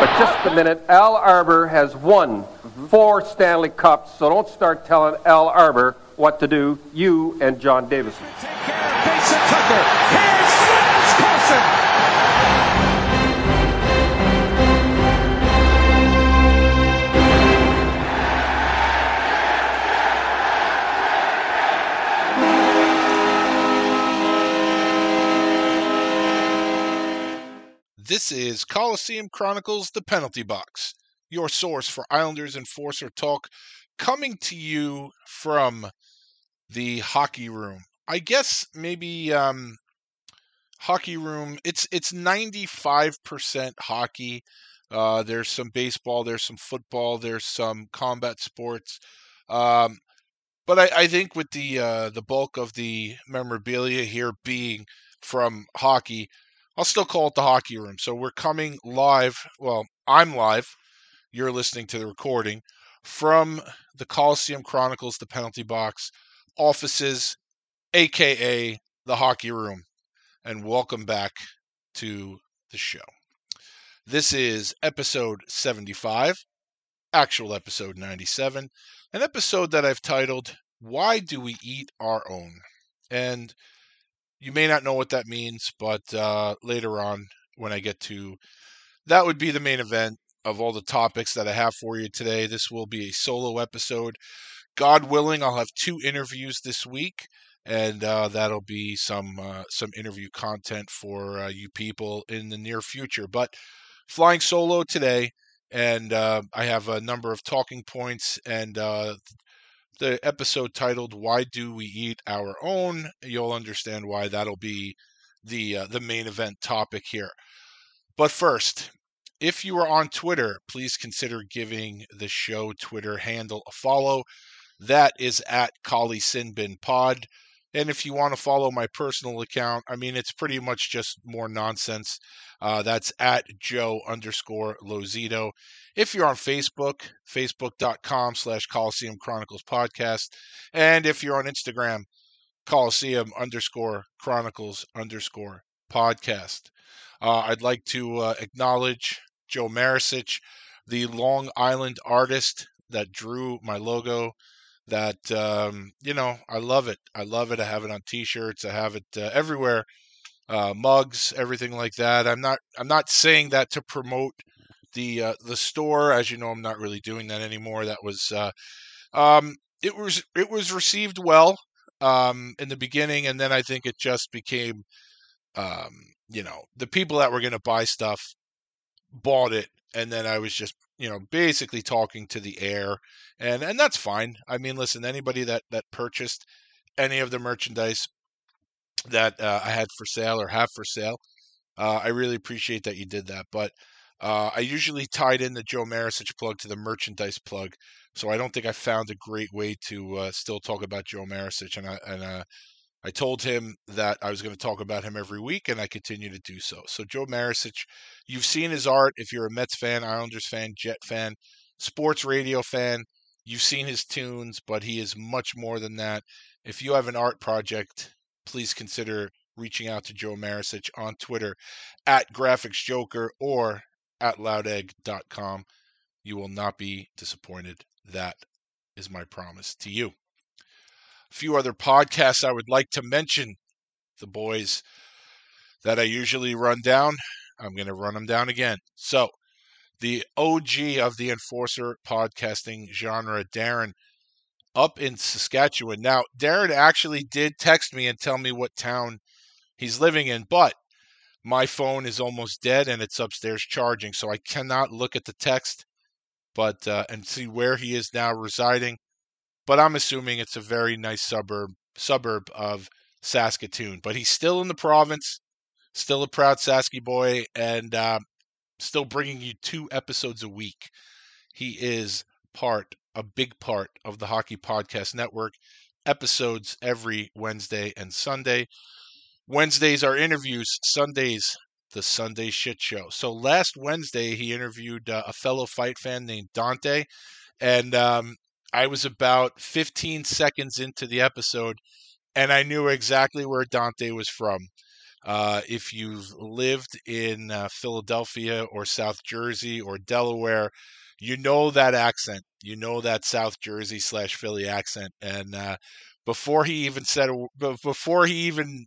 But just a minute, Al Arbour has won four Stanley Cups, so don't start telling Al Arbour what to do, you and John Davidson. This is Coliseum Chronicles The Penalty Box, your source for Islanders Enforcer talk, coming to you from the hockey room. I guess maybe um, hockey room. It's it's ninety five percent hockey. Uh, there's some baseball. There's some football. There's some combat sports. Um, but I, I think with the uh, the bulk of the memorabilia here being from hockey, I'll still call it the hockey room. So we're coming live. Well, I'm live. You're listening to the recording from the Coliseum Chronicles, the penalty box offices, aka the hockey room. And welcome back to the show. This is episode 75, actual episode 97, an episode that I've titled, Why Do We Eat Our Own? And you may not know what that means, but uh, later on, when I get to that, would be the main event of all the topics that I have for you today. This will be a solo episode. God willing, I'll have two interviews this week, and uh, that'll be some uh, some interview content for uh, you people in the near future. But flying solo today, and uh, I have a number of talking points and uh, the episode titled "Why Do We Eat Our Own." You'll understand why that'll be the uh, the main event topic here. But first, if you are on Twitter, please consider giving the show Twitter handle a follow. That is at Kali Sinbin Pod. And if you want to follow my personal account, I mean, it's pretty much just more nonsense. Uh, that's at Joe underscore Lozito. If you're on Facebook, facebook.com slash Coliseum Chronicles Podcast. And if you're on Instagram, Coliseum underscore Chronicles underscore podcast. Uh, I'd like to uh, acknowledge Joe Marisic, the Long Island artist that drew my logo. That um, you know, I love it. I love it. I have it on T-shirts. I have it uh, everywhere, uh, mugs, everything like that. I'm not. I'm not saying that to promote the uh, the store. As you know, I'm not really doing that anymore. That was. Uh, um, it was. It was received well um, in the beginning, and then I think it just became. Um, you know, the people that were going to buy stuff bought it and then I was just you know basically talking to the air and and that's fine. I mean, listen, anybody that that purchased any of the merchandise that uh, I had for sale or have for sale, uh, I really appreciate that you did that. But uh, I usually tied in the Joe Marisic plug to the merchandise plug, so I don't think I found a great way to uh, still talk about Joe Marisic, and I and uh, I told him that I was going to talk about him every week, and I continue to do so. So, Joe Marisic, you've seen his art. If you're a Mets fan, Islanders fan, Jet fan, sports radio fan, you've seen his tunes, but he is much more than that. If you have an art project, please consider reaching out to Joe Marisic on Twitter at GraphicsJoker or at loudegg.com. You will not be disappointed. That is my promise to you few other podcasts I would like to mention. The boys that I usually run down, I'm going to run them down again. So, the OG of the Enforcer podcasting genre, Darren, up in Saskatchewan. Now, Darren actually did text me and tell me what town he's living in, but my phone is almost dead and it's upstairs charging, so I cannot look at the text but uh, and see where he is now residing but I'm assuming it's a very nice suburb suburb of Saskatoon. But he's still in the province. Still a proud Sasky boy, and uh, still bringing you two episodes a week. He is part, a big part of the Hockey Podcast Network. Episodes every Wednesday and Sunday. Wednesdays are interviews. Sundays, the Sunday Shit Show. So last Wednesday, he interviewed uh, a fellow fight fan named Dante, and um, I was about 15 seconds into the episode, and I knew exactly where Dante was from. Uh, if you've lived in uh, Philadelphia or South Jersey or Delaware, you know that accent. You know that South Jersey slash Philly accent. And uh, before he even said, a, before he even,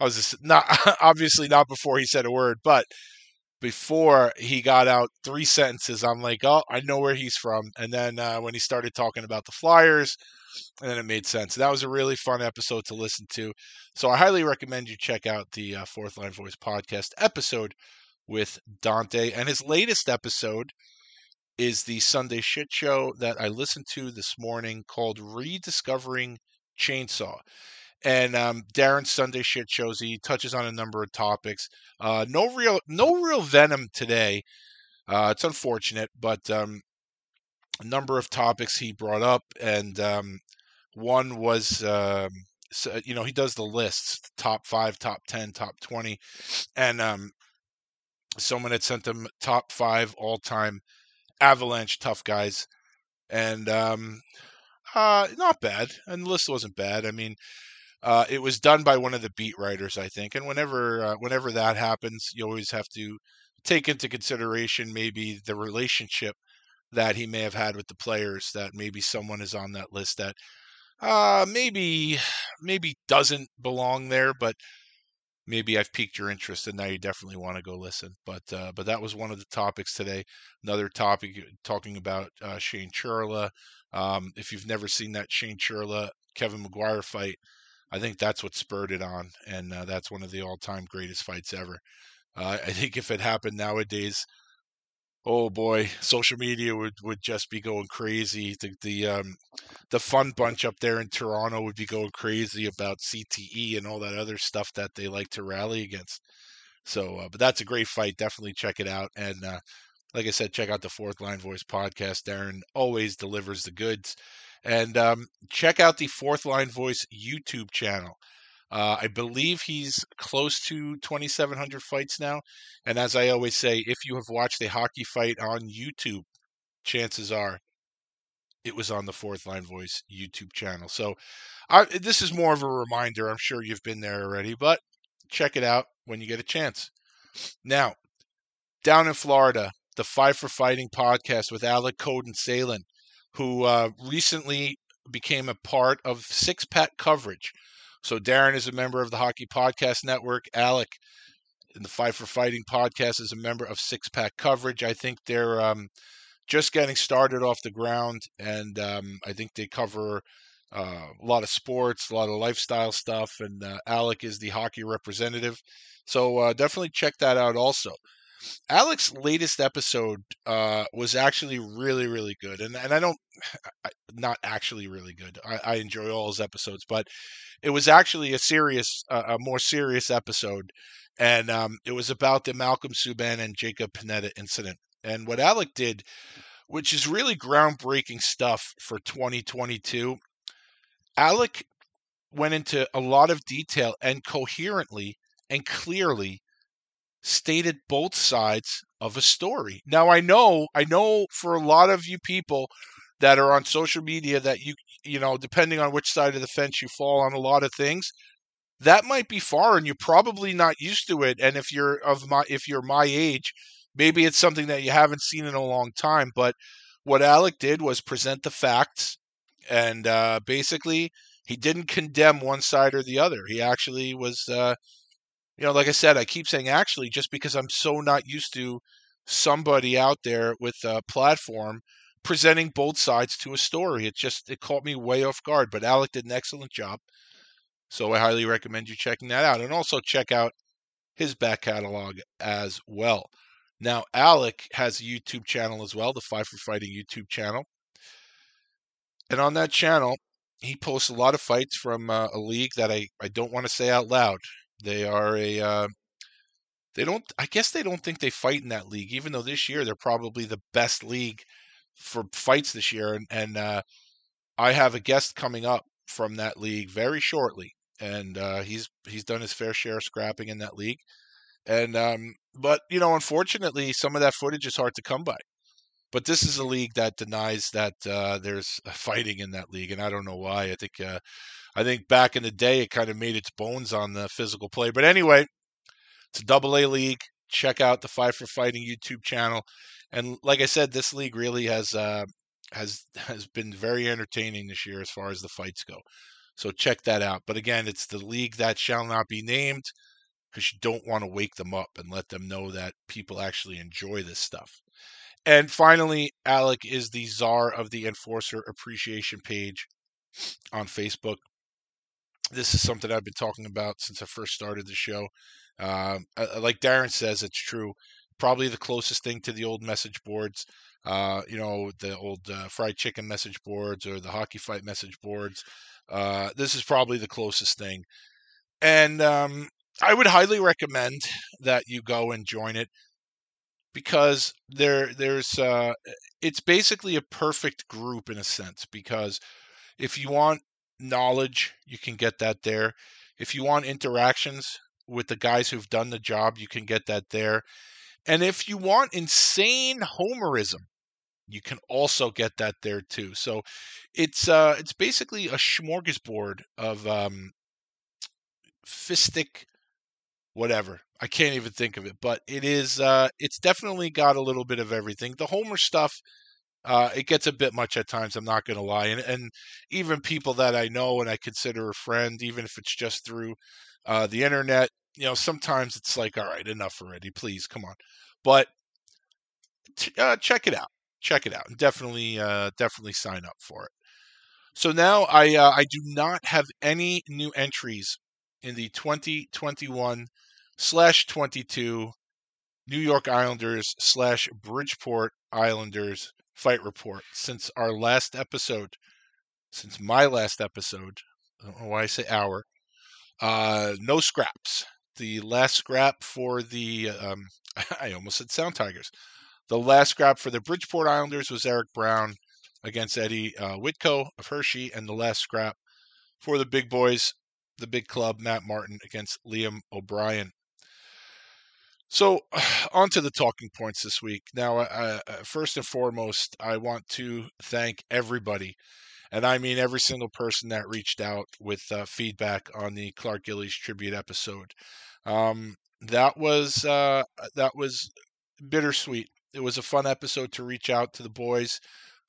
I was just not obviously not before he said a word, but before he got out three sentences, I'm like, oh, I know where he's from. And then uh, when he started talking about the Flyers, and then it made sense. That was a really fun episode to listen to. So I highly recommend you check out the uh, Fourth Line Voice podcast episode with Dante. And his latest episode is the Sunday Shit Show that I listened to this morning called Rediscovering Chainsaw. And um, Darren's Sunday Shit shows he touches on a number of topics. Uh, no real, no real venom today. Uh, it's unfortunate, but um, a number of topics he brought up, and um, one was, um, so, you know, he does the lists, top five, top ten, top twenty, and um, someone had sent him top five all time Avalanche tough guys, and um, uh, not bad. And the list wasn't bad. I mean, uh, it was done by one of the beat writers, I think. And whenever uh, whenever that happens, you always have to take into consideration maybe the relationship that he may have had with the players. That maybe someone is on that list that uh, maybe maybe doesn't belong there, but maybe I've piqued your interest, and now you definitely want to go listen. But uh, but that was one of the topics today. Another topic uh, talking about uh, Shane Churla. Um, if you've never seen that Shane Churla Kevin Maguire fight, I think that's what spurred it on, and uh, that's one of the all-time greatest fights ever. Uh, I think if it happened nowadays, oh boy, social media would, would just be going crazy. The the um, the fun bunch up there in Toronto would be going crazy about CTE and all that other stuff that they like to rally against. So, uh, but that's a great fight. Definitely check it out. And uh, like I said, check out the Fourth Line Voice podcast. Darren always delivers the goods. And um, check out the Fourth Line Voice YouTube channel. Uh, I believe he's close to 2,700 fights now. And as I always say, if you have watched a hockey fight on YouTube, chances are it was on the Fourth Line Voice YouTube channel. So I, this is more of a reminder. I'm sure you've been there already, but check it out when you get a chance. Now, down in Florida, the Five for Fighting podcast with Alec Coden Salen, who uh, recently became a part of Six Pack Coverage so Darren is a member of the Hockey Podcast Network. Alec in the Five for Fighting podcast is a member of Six Pack Coverage. I think they're um, just getting started off the ground, and um, I think they cover uh, a lot of sports, a lot of lifestyle stuff. And uh, Alec is the hockey representative, so uh, definitely check that out. Also, Alec's latest episode uh, was actually really, really good, and and I don't, not actually really good. I, I enjoy all his episodes, but it was actually a serious, uh, a more serious episode, and um, it was about the Malcolm Subban and Jacob Panetta incident. And what Alec did, which is really groundbreaking stuff for 2022, Alec went into a lot of detail and coherently and clearly stated both sides of a story. Now I know, I know for a lot of you people that are on social media that you you know, depending on which side of the fence you fall on a lot of things, that might be foreign. You're probably not used to it. And if you're of my if you're my age, maybe it's something that you haven't seen in a long time. But what Alec did was present the facts and uh, basically he didn't condemn one side or the other. He actually was uh, you know, like I said, I keep saying actually just because I'm so not used to somebody out there with a platform presenting both sides to a story. It just it caught me way off guard, but Alec did an excellent job. So I highly recommend you checking that out and also check out his back catalog as well. Now, Alec has a YouTube channel as well, the Five for Fighting YouTube channel. And on that channel, he posts a lot of fights from uh, a league that I, I don't want to say out loud. They are a uh, they don't. I guess they don't think they fight in that league, even though this year they're probably the best league for fights this year. And, and uh, I have a guest coming up from that league very shortly, and uh, he's he's done his fair share of scrapping in that league. And um, but you know, unfortunately, some of that footage is hard to come by. But this is a league that denies that uh, there's fighting in that league, and I don't know why. I think uh, I think back in the day it kind of made its bones on the physical play. But anyway, it's a double A league. Check out the Five for Fighting YouTube channel. And like I said, this league really has uh, has has been very entertaining this year as far as the fights go. So check that out. But again, it's the league that shall not be named because you don't want to wake them up and let them know that people actually enjoy this stuff. And finally, Alec is the czar of the Enforcer Appreciation page on Facebook. This is something I've been talking about since I first started the show. Um, like Darren says, it's true. Probably the closest thing to the old message boards, uh, you know, the old uh, fried chicken message boards or the hockey fight message boards. Uh, this is probably the closest thing. And um, I would highly recommend that you go and join it because there there's uh, it's basically a perfect group in a sense because if you want knowledge, you can get that there. If you want interactions with the guys who've done the job, you can get that there. And if you want insane homerism, you can also get that there too. So it's uh it's basically a smorgasbord of um fistic whatever. I can't even think of it, but it is uh it's definitely got a little bit of everything. The Homer stuff uh, it gets a bit much at times. I'm not going to lie, and and even people that I know and I consider a friend, even if it's just through uh, the internet, you know, sometimes it's like, all right, enough already, please, come on. But t- uh, check it out, check it out, and definitely, uh, definitely sign up for it. So now I uh, I do not have any new entries in the 2021 slash 22 New York Islanders slash Bridgeport Islanders fight report since our last episode, since my last episode. I don't know why I say our. Uh, no scraps. The last scrap for the um, I almost said Sound Tigers. The last scrap for the Bridgeport Islanders was Eric Brown against Eddie uh, Whitco of Hershey, and the last scrap for the big boys, the big club, Matt Martin against Liam O'Brien. So, on to the talking points this week. Now, uh, first and foremost, I want to thank everybody, and I mean every single person that reached out with uh, feedback on the Clark Gillies tribute episode. Um, that was uh, that was bittersweet. It was a fun episode to reach out to the boys,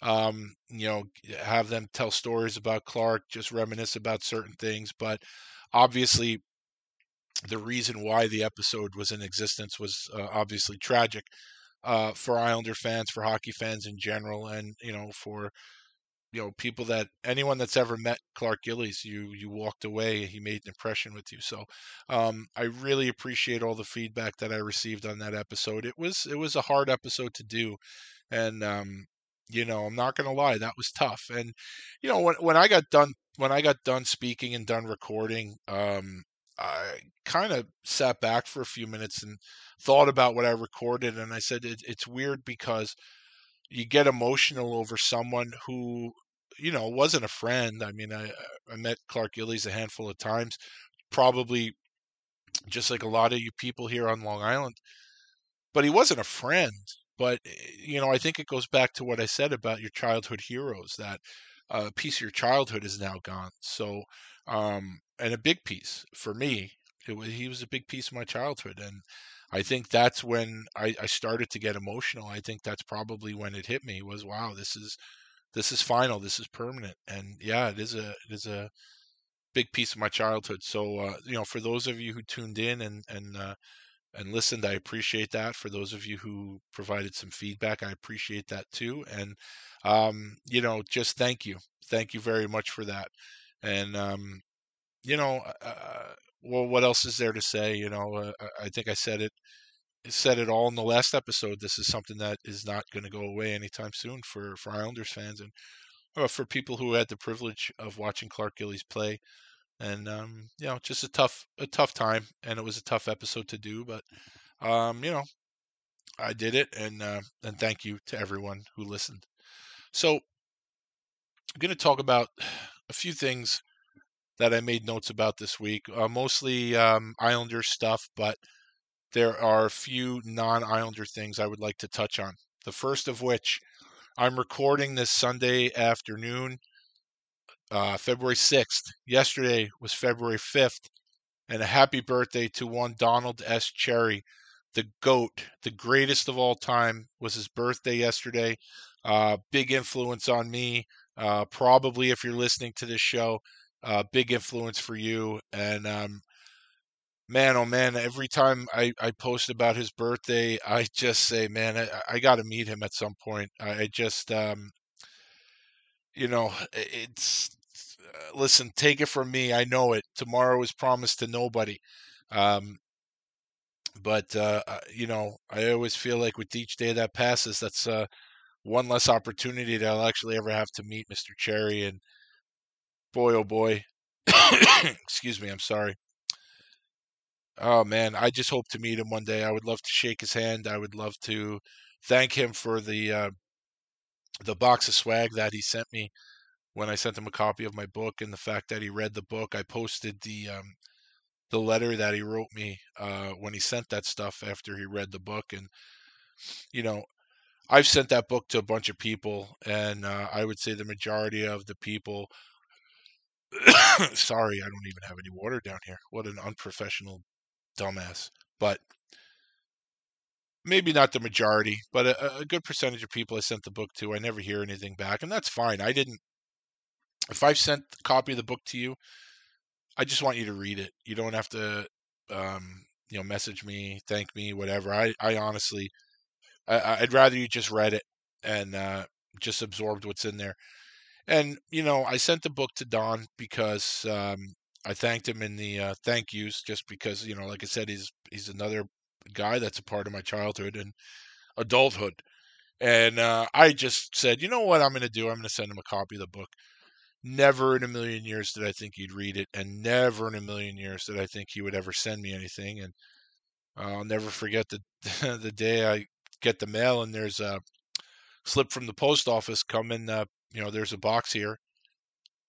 um, you know, have them tell stories about Clark, just reminisce about certain things. But obviously, the reason why the episode was in existence was uh, obviously tragic uh, for Islander fans, for hockey fans in general, and you know for you know people that anyone that's ever met Clark Gillies, you you walked away, he made an impression with you. So um, I really appreciate all the feedback that I received on that episode. It was it was a hard episode to do, and um, you know I'm not gonna lie, that was tough. And you know when when I got done when I got done speaking and done recording, um, I kind of sat back for a few minutes and thought about what I recorded, and I said it, it's weird because you get emotional over someone who you know wasn't a friend. I mean, I I met Clark Gillies a handful of times, probably just like a lot of you people here on Long Island, but he wasn't a friend. But eh, you know, I think it goes back to what I said about your childhood heroes that uh, a piece of your childhood is now gone. So um, and a big piece for me. Was, he was a big piece of my childhood, and I think that's when I, I started to get emotional. I think that's probably when it hit me was wow, this is this is final, this is permanent, and yeah, it is a it is a big piece of my childhood. So uh, you know, for those of you who tuned in and and uh, and listened, I appreciate that. For those of you who provided some feedback, I appreciate that too. And um, you know, just thank you, thank you very much for that. And um, you know, uh, uh, well, what else is there to say? You know, uh, I think I said it said it all in the last episode. This is something that is not going to go away anytime soon for for Islanders fans and uh, for people who had the privilege of watching Clark Gillies play. And um, you know, just a tough a tough time, and it was a tough episode to do, but um, you know, I did it, and uh, and thank you to everyone who listened. So I'm going to talk about a few things that I made notes about this week, uh, mostly um, Islander stuff, but there are a few non Islander things I would like to touch on. The first of which, I'm recording this Sunday afternoon, uh, February 6th. Yesterday was February 5th, and a happy birthday to one Donald S. Cherry, the GOAT, the greatest of all time, was his birthday yesterday. Uh, big influence on me. Uh, probably, if you're listening to this show, uh, big influence for you. And um, man, oh man, every time I, I post about his birthday, I just say, man, I, I got to meet him at some point. I, I just, um, you know, it's, uh, listen, take it from me. I know it. Tomorrow is promised to nobody. Um, but, uh, uh you know, I always feel like with each day that passes, that's uh, one less opportunity that I'll actually ever have to meet Mr. Cherry. And boy, oh boy, excuse me, I'm sorry. Oh man, I just hope to meet him one day. I would love to shake his hand. I would love to thank him for the uh, the box of swag that he sent me when I sent him a copy of my book, and the fact that he read the book. I posted the um, the letter that he wrote me uh, when he sent that stuff after he read the book, and you know, I've sent that book to a bunch of people, and uh, I would say the majority of the people. sorry, I don't even have any water down here. What an unprofessional dumbass. But maybe not the majority, but a, a, good percentage of people I sent the book to, I never hear anything back, and that's fine. I didn't. If I've sent a copy of the book to you, I just want you to read it. You don't have to, um, you know, message me, thank me, whatever. I, I honestly, I, would rather you just read it and uh, just absorbed what's in there. And you know, I sent the book to Don because um, I thanked him in the uh, thank yous just because you know, like I said, he's he's another guy that's a part of my childhood and adulthood. And uh, I just said, you know what I'm going to do? I'm going to send him a copy of the book. Never in a million years did I think he'd read it, and never in a million years did I think he would ever send me anything. And I'll never forget the the day I get the mail and there's a slip from the post office coming. Uh, you know, there's a box here,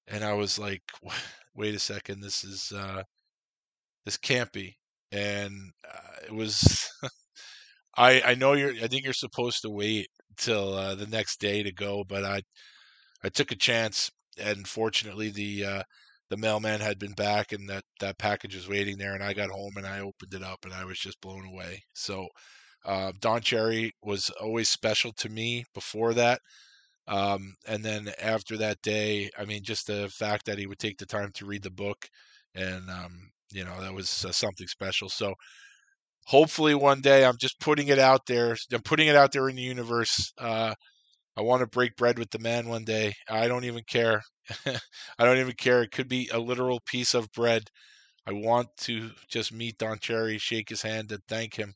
and I was like, wait a second, this is uh, this can't be. And uh, it was. I I know you're. I think you're supposed to wait till uh, the next day to go, but I I took a chance, and fortunately the uh, the mailman had been back, and that that package was waiting there, and I got home and I opened it up, and I was just blown away. So. Uh, Don Cherry was always special to me before that. Um, and then after that day, I mean, just the fact that he would take the time to read the book, and um, you know, that was uh, something special. So hopefully one day, I'm just putting it out there. I'm putting it out there in the universe. Uh, I want to break bread with the man one day. I don't even care. I don't even care. It could be a literal piece of bread. I want to just meet Don Cherry, shake his hand, and thank him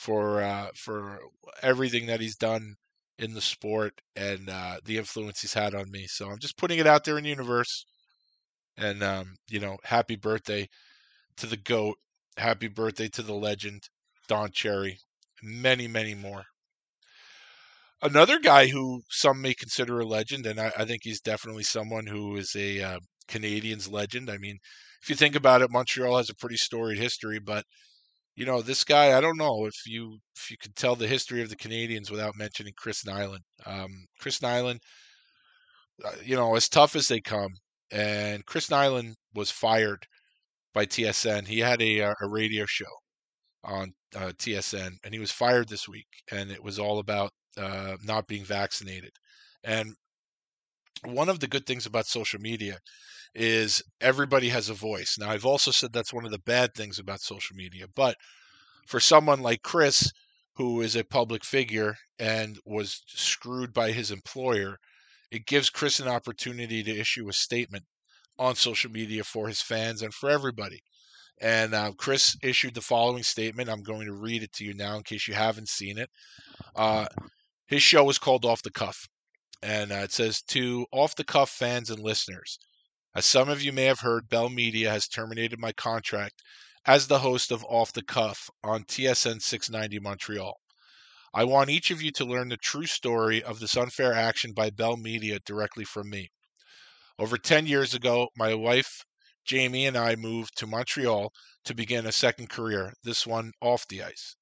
for uh, for everything that he's done in the sport and uh, the influence he's had on me. So I'm just putting it out there in the universe. And um, you know, happy birthday to the goat. Happy birthday to the legend, Don Cherry. Many, many more. Another guy who some may consider a legend, and I, I think he's definitely someone who is a uh, Canadiens legend. I mean, if you think about it, Montreal has a pretty storied history, but you know, this guy, I don't know if you if you could tell the history of the Canadiens without mentioning Chris Nilan. Um, Chris Nilan, uh, you know, as tough as they come, and Chris Nilan was fired by TSN. He had a uh, a radio show on uh, TSN, and he was fired this week, and it was all about uh, not being vaccinated. And one of the good things about social media is everybody has a voice. Now, I've also said that's one of the bad things about social media, but for someone like Chris, who is a public figure and was screwed by his employer, it gives Chris an opportunity to issue a statement on social media for his fans and for everybody. And uh, Chris issued the following statement. I'm going to read it to you now in case you haven't seen it. Uh, his show was called Off the Cuff. And uh, it says to Off the Cuff fans and listeners, as some of you may have heard, Bell Media has terminated my contract as the host of Off the Cuff on TSN 690 Montreal. I want each of you to learn the true story of this unfair action by Bell Media directly from me. Over 10 years ago, my wife, Jamie, and I moved to Montreal to begin a second career, this one off the ice.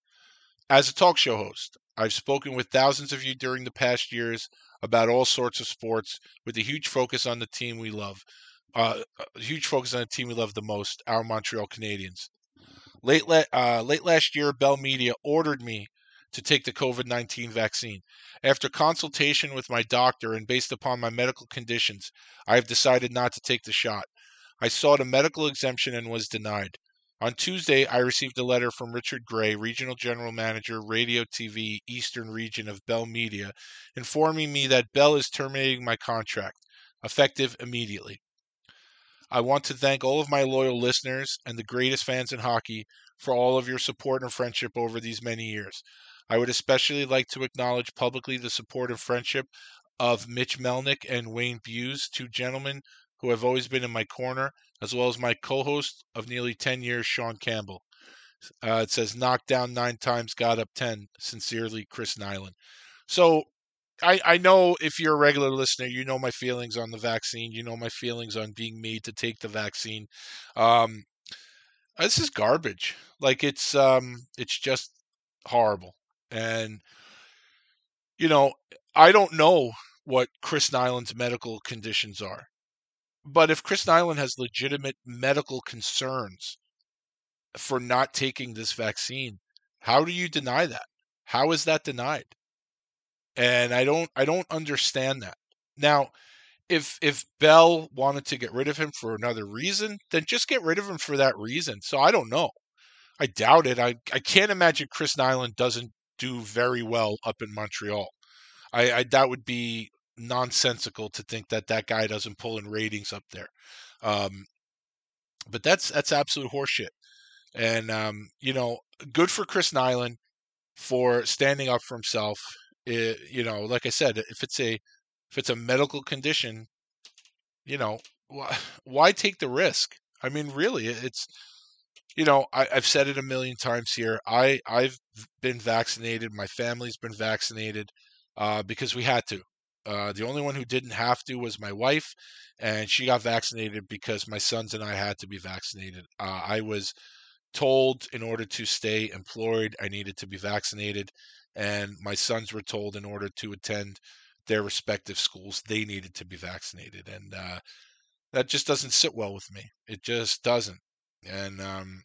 As a talk show host, I've spoken with thousands of you during the past years about all sorts of sports with a huge focus on the team we love. Uh, a huge focus on the team we love the most, our Montreal Canadiens. Late, la- uh, late last year, Bell Media ordered me to take the COVID 19 vaccine. After consultation with my doctor and based upon my medical conditions, I have decided not to take the shot. I sought a medical exemption and was denied. On Tuesday, I received a letter from Richard Gray, Regional General Manager, Radio TV, Eastern Region of Bell Media, informing me that Bell is terminating my contract, effective immediately. I want to thank all of my loyal listeners and the greatest fans in hockey for all of your support and friendship over these many years. I would especially like to acknowledge publicly the support and friendship of Mitch Melnick and Wayne Buse, two gentlemen who have always been in my corner, as well as my co host of nearly 10 years, Sean Campbell. Uh, it says, knocked down nine times, got up 10. Sincerely, Chris Nilan. So I, I know if you're a regular listener, you know my feelings on the vaccine. You know my feelings on being made to take the vaccine. Um, this is garbage. Like it's um, it's just horrible. And, you know, I don't know what Chris Nilan's medical conditions are. But if Chris Nilan has legitimate medical concerns for not taking this vaccine, how do you deny that? How is that denied? And I don't I don't understand that. Now, if if Bell wanted to get rid of him for another reason, then just get rid of him for that reason. So I don't know. I doubt it. I, I can't imagine Chris Nilan doesn't do very well up in Montreal. I, I that would be nonsensical to think that that guy doesn't pull in ratings up there. Um, but that's that's absolute horseshit. And um, you know, good for Chris Nilan for standing up for himself. It, you know, like I said, if it's a if it's a medical condition, you know, why, why take the risk? I mean, really, it's you know, I, have said it a million times here. I I've been vaccinated. My family's been vaccinated uh, because we had to. Uh, the only one who didn't have to was my wife, and she got vaccinated because my sons and I had to be vaccinated. Uh, I was told in order to stay employed, I needed to be vaccinated, and my sons were told in order to attend their respective schools, they needed to be vaccinated, and uh, that just doesn't sit well with me. It just doesn't. And um,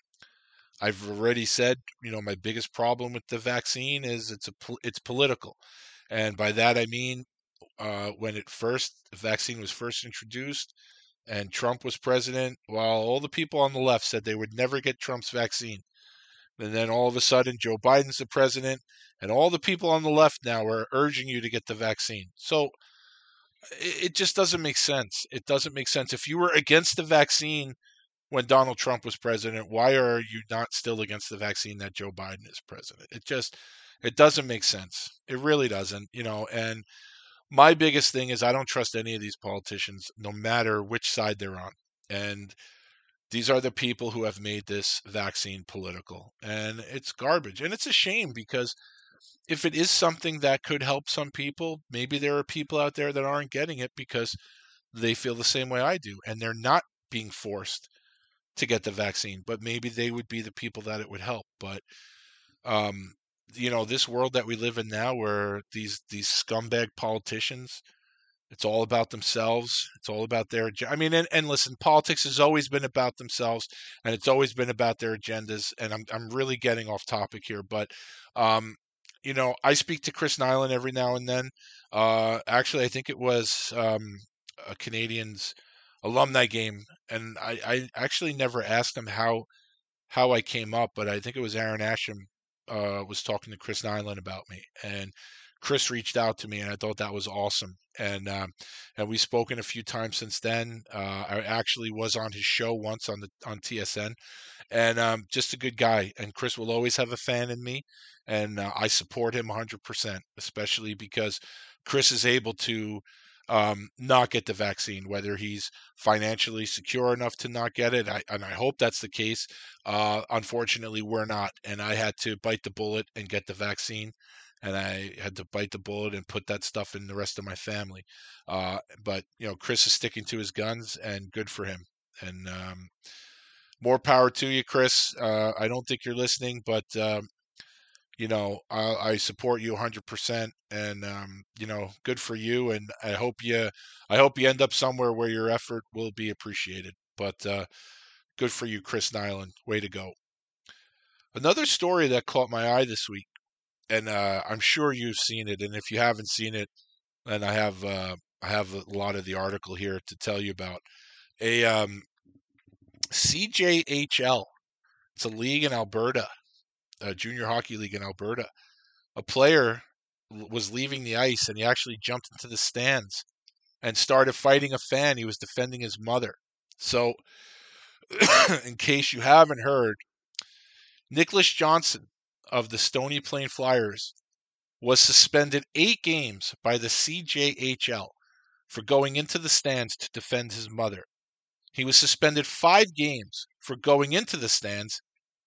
I've already said, you know, my biggest problem with the vaccine is it's a it's political, and by that I mean uh, when it first the vaccine was first introduced and Trump was president, while all the people on the left said they would never get Trump's vaccine, and then all of a sudden Joe Biden's the president, and all the people on the left now are urging you to get the vaccine. So it, just doesn't make sense. It doesn't make sense if you were against the vaccine when Donald Trump was president, why are you not still against the vaccine that Joe Biden is president? It just it doesn't make sense. It really doesn't, you know, and my biggest thing is I don't trust any of these politicians no matter which side they're on. And these are the people who have made this vaccine political and it's garbage. And it's a shame because if it is something that could help some people, maybe there are people out there that aren't getting it because they feel the same way I do and they're not being forced to get the vaccine, but maybe they would be the people that it would help. But um, you know, this world that we live in now, where these these scumbag politicians, it's all about themselves. It's all about their. I mean, and, and listen, politics has always been about themselves, and it's always been about their agendas. And I'm I'm really getting off topic here, but um, you know, I speak to Chris Nilan every now and then. Uh, actually, I think it was um, a Canadiens alumni game, and I, I actually never asked him how how I came up, but I think it was Aaron Asham uh, was talking to Chris Nilan about me, and Chris reached out to me, and I thought that was awesome. And um, and we've spoken a few times since then. Uh, I actually was on his show once on the on TSN, and um, just a good guy. And Chris will always have a fan in me, and uh, I support him 100%, especially because Chris is able to um, not get the vaccine, whether he's financially secure enough to not get it. I, and I hope that's the case. Uh, unfortunately, we're not. And I had to bite the bullet and get the vaccine. And I had to bite the bullet and put that stuff in the rest of my family. Uh, but, you know, Chris is sticking to his guns and good for him. And um, more power to you, Chris. Uh, I don't think you're listening, but um, you know, I, I support you 100%, and um, you know, good for you. And I hope you, I hope you end up somewhere where your effort will be appreciated. But uh, good for you, Chris Nilan. Way to go. Another story that caught my eye this week, and uh, I'm sure you've seen it. And if you haven't seen it, and I have uh, I have a lot of the article here to tell you about a um, CJHL. It's a league in Alberta a junior hockey league in Alberta. A player was leaving the ice and he actually jumped into the stands and started fighting a fan. He was defending his mother. So, in case you haven't heard, Nicholas Johnson of the Stony Plain Flyers was suspended eight games by the CJHL for going into the stands to defend his mother. He was suspended five games for going into the stands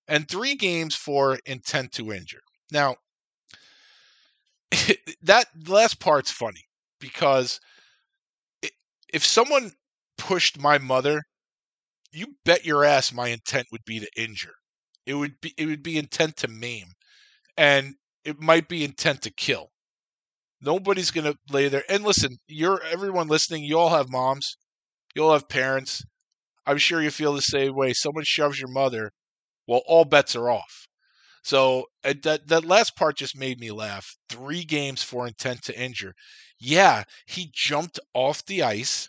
and three games for intent to injure. Now, that last part's funny because if someone pushed my mother, you bet your ass my intent would be to injure. It would be it would be intent to maim, and it might be intent to kill. Nobody's gonna lay there. And listen, you're everyone listening. You all have moms. You all have parents. I'm sure you feel the same way. Someone shoves your mother well, all bets are off. So that that last part just made me laugh. Three games for intent to injure. Yeah, he jumped off the ice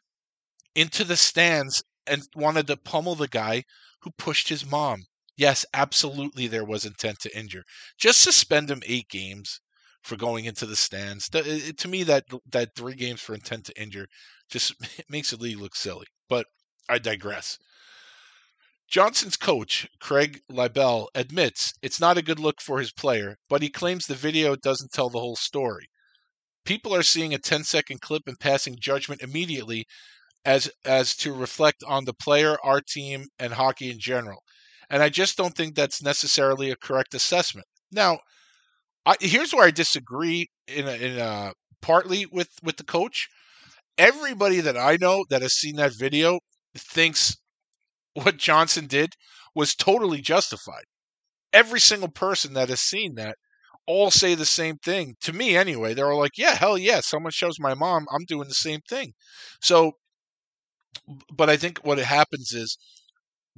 into the stands and wanted to pummel the guy who pushed his mom. Yes, absolutely, there was intent to injure. Just suspend him eight games for going into the stands. To me, that that three games for intent to injure just makes the league look silly. But I digress. Johnson's coach, Craig Leibel, admits it's not a good look for his player, but he claims the video doesn't tell the whole story. People are seeing a 10 second clip and passing judgment immediately as as to reflect on the player, our team, and hockey in general. And I just don't think that's necessarily a correct assessment. Now, I, here's where I disagree in a, in a, partly with with the coach. Everybody that I know that has seen that video thinks what Johnson did was totally justified. Every single person that has seen that all say the same thing. To me, anyway, they're all like, yeah, hell yeah, someone shows my mom, I'm doing the same thing. So, but I think what happens is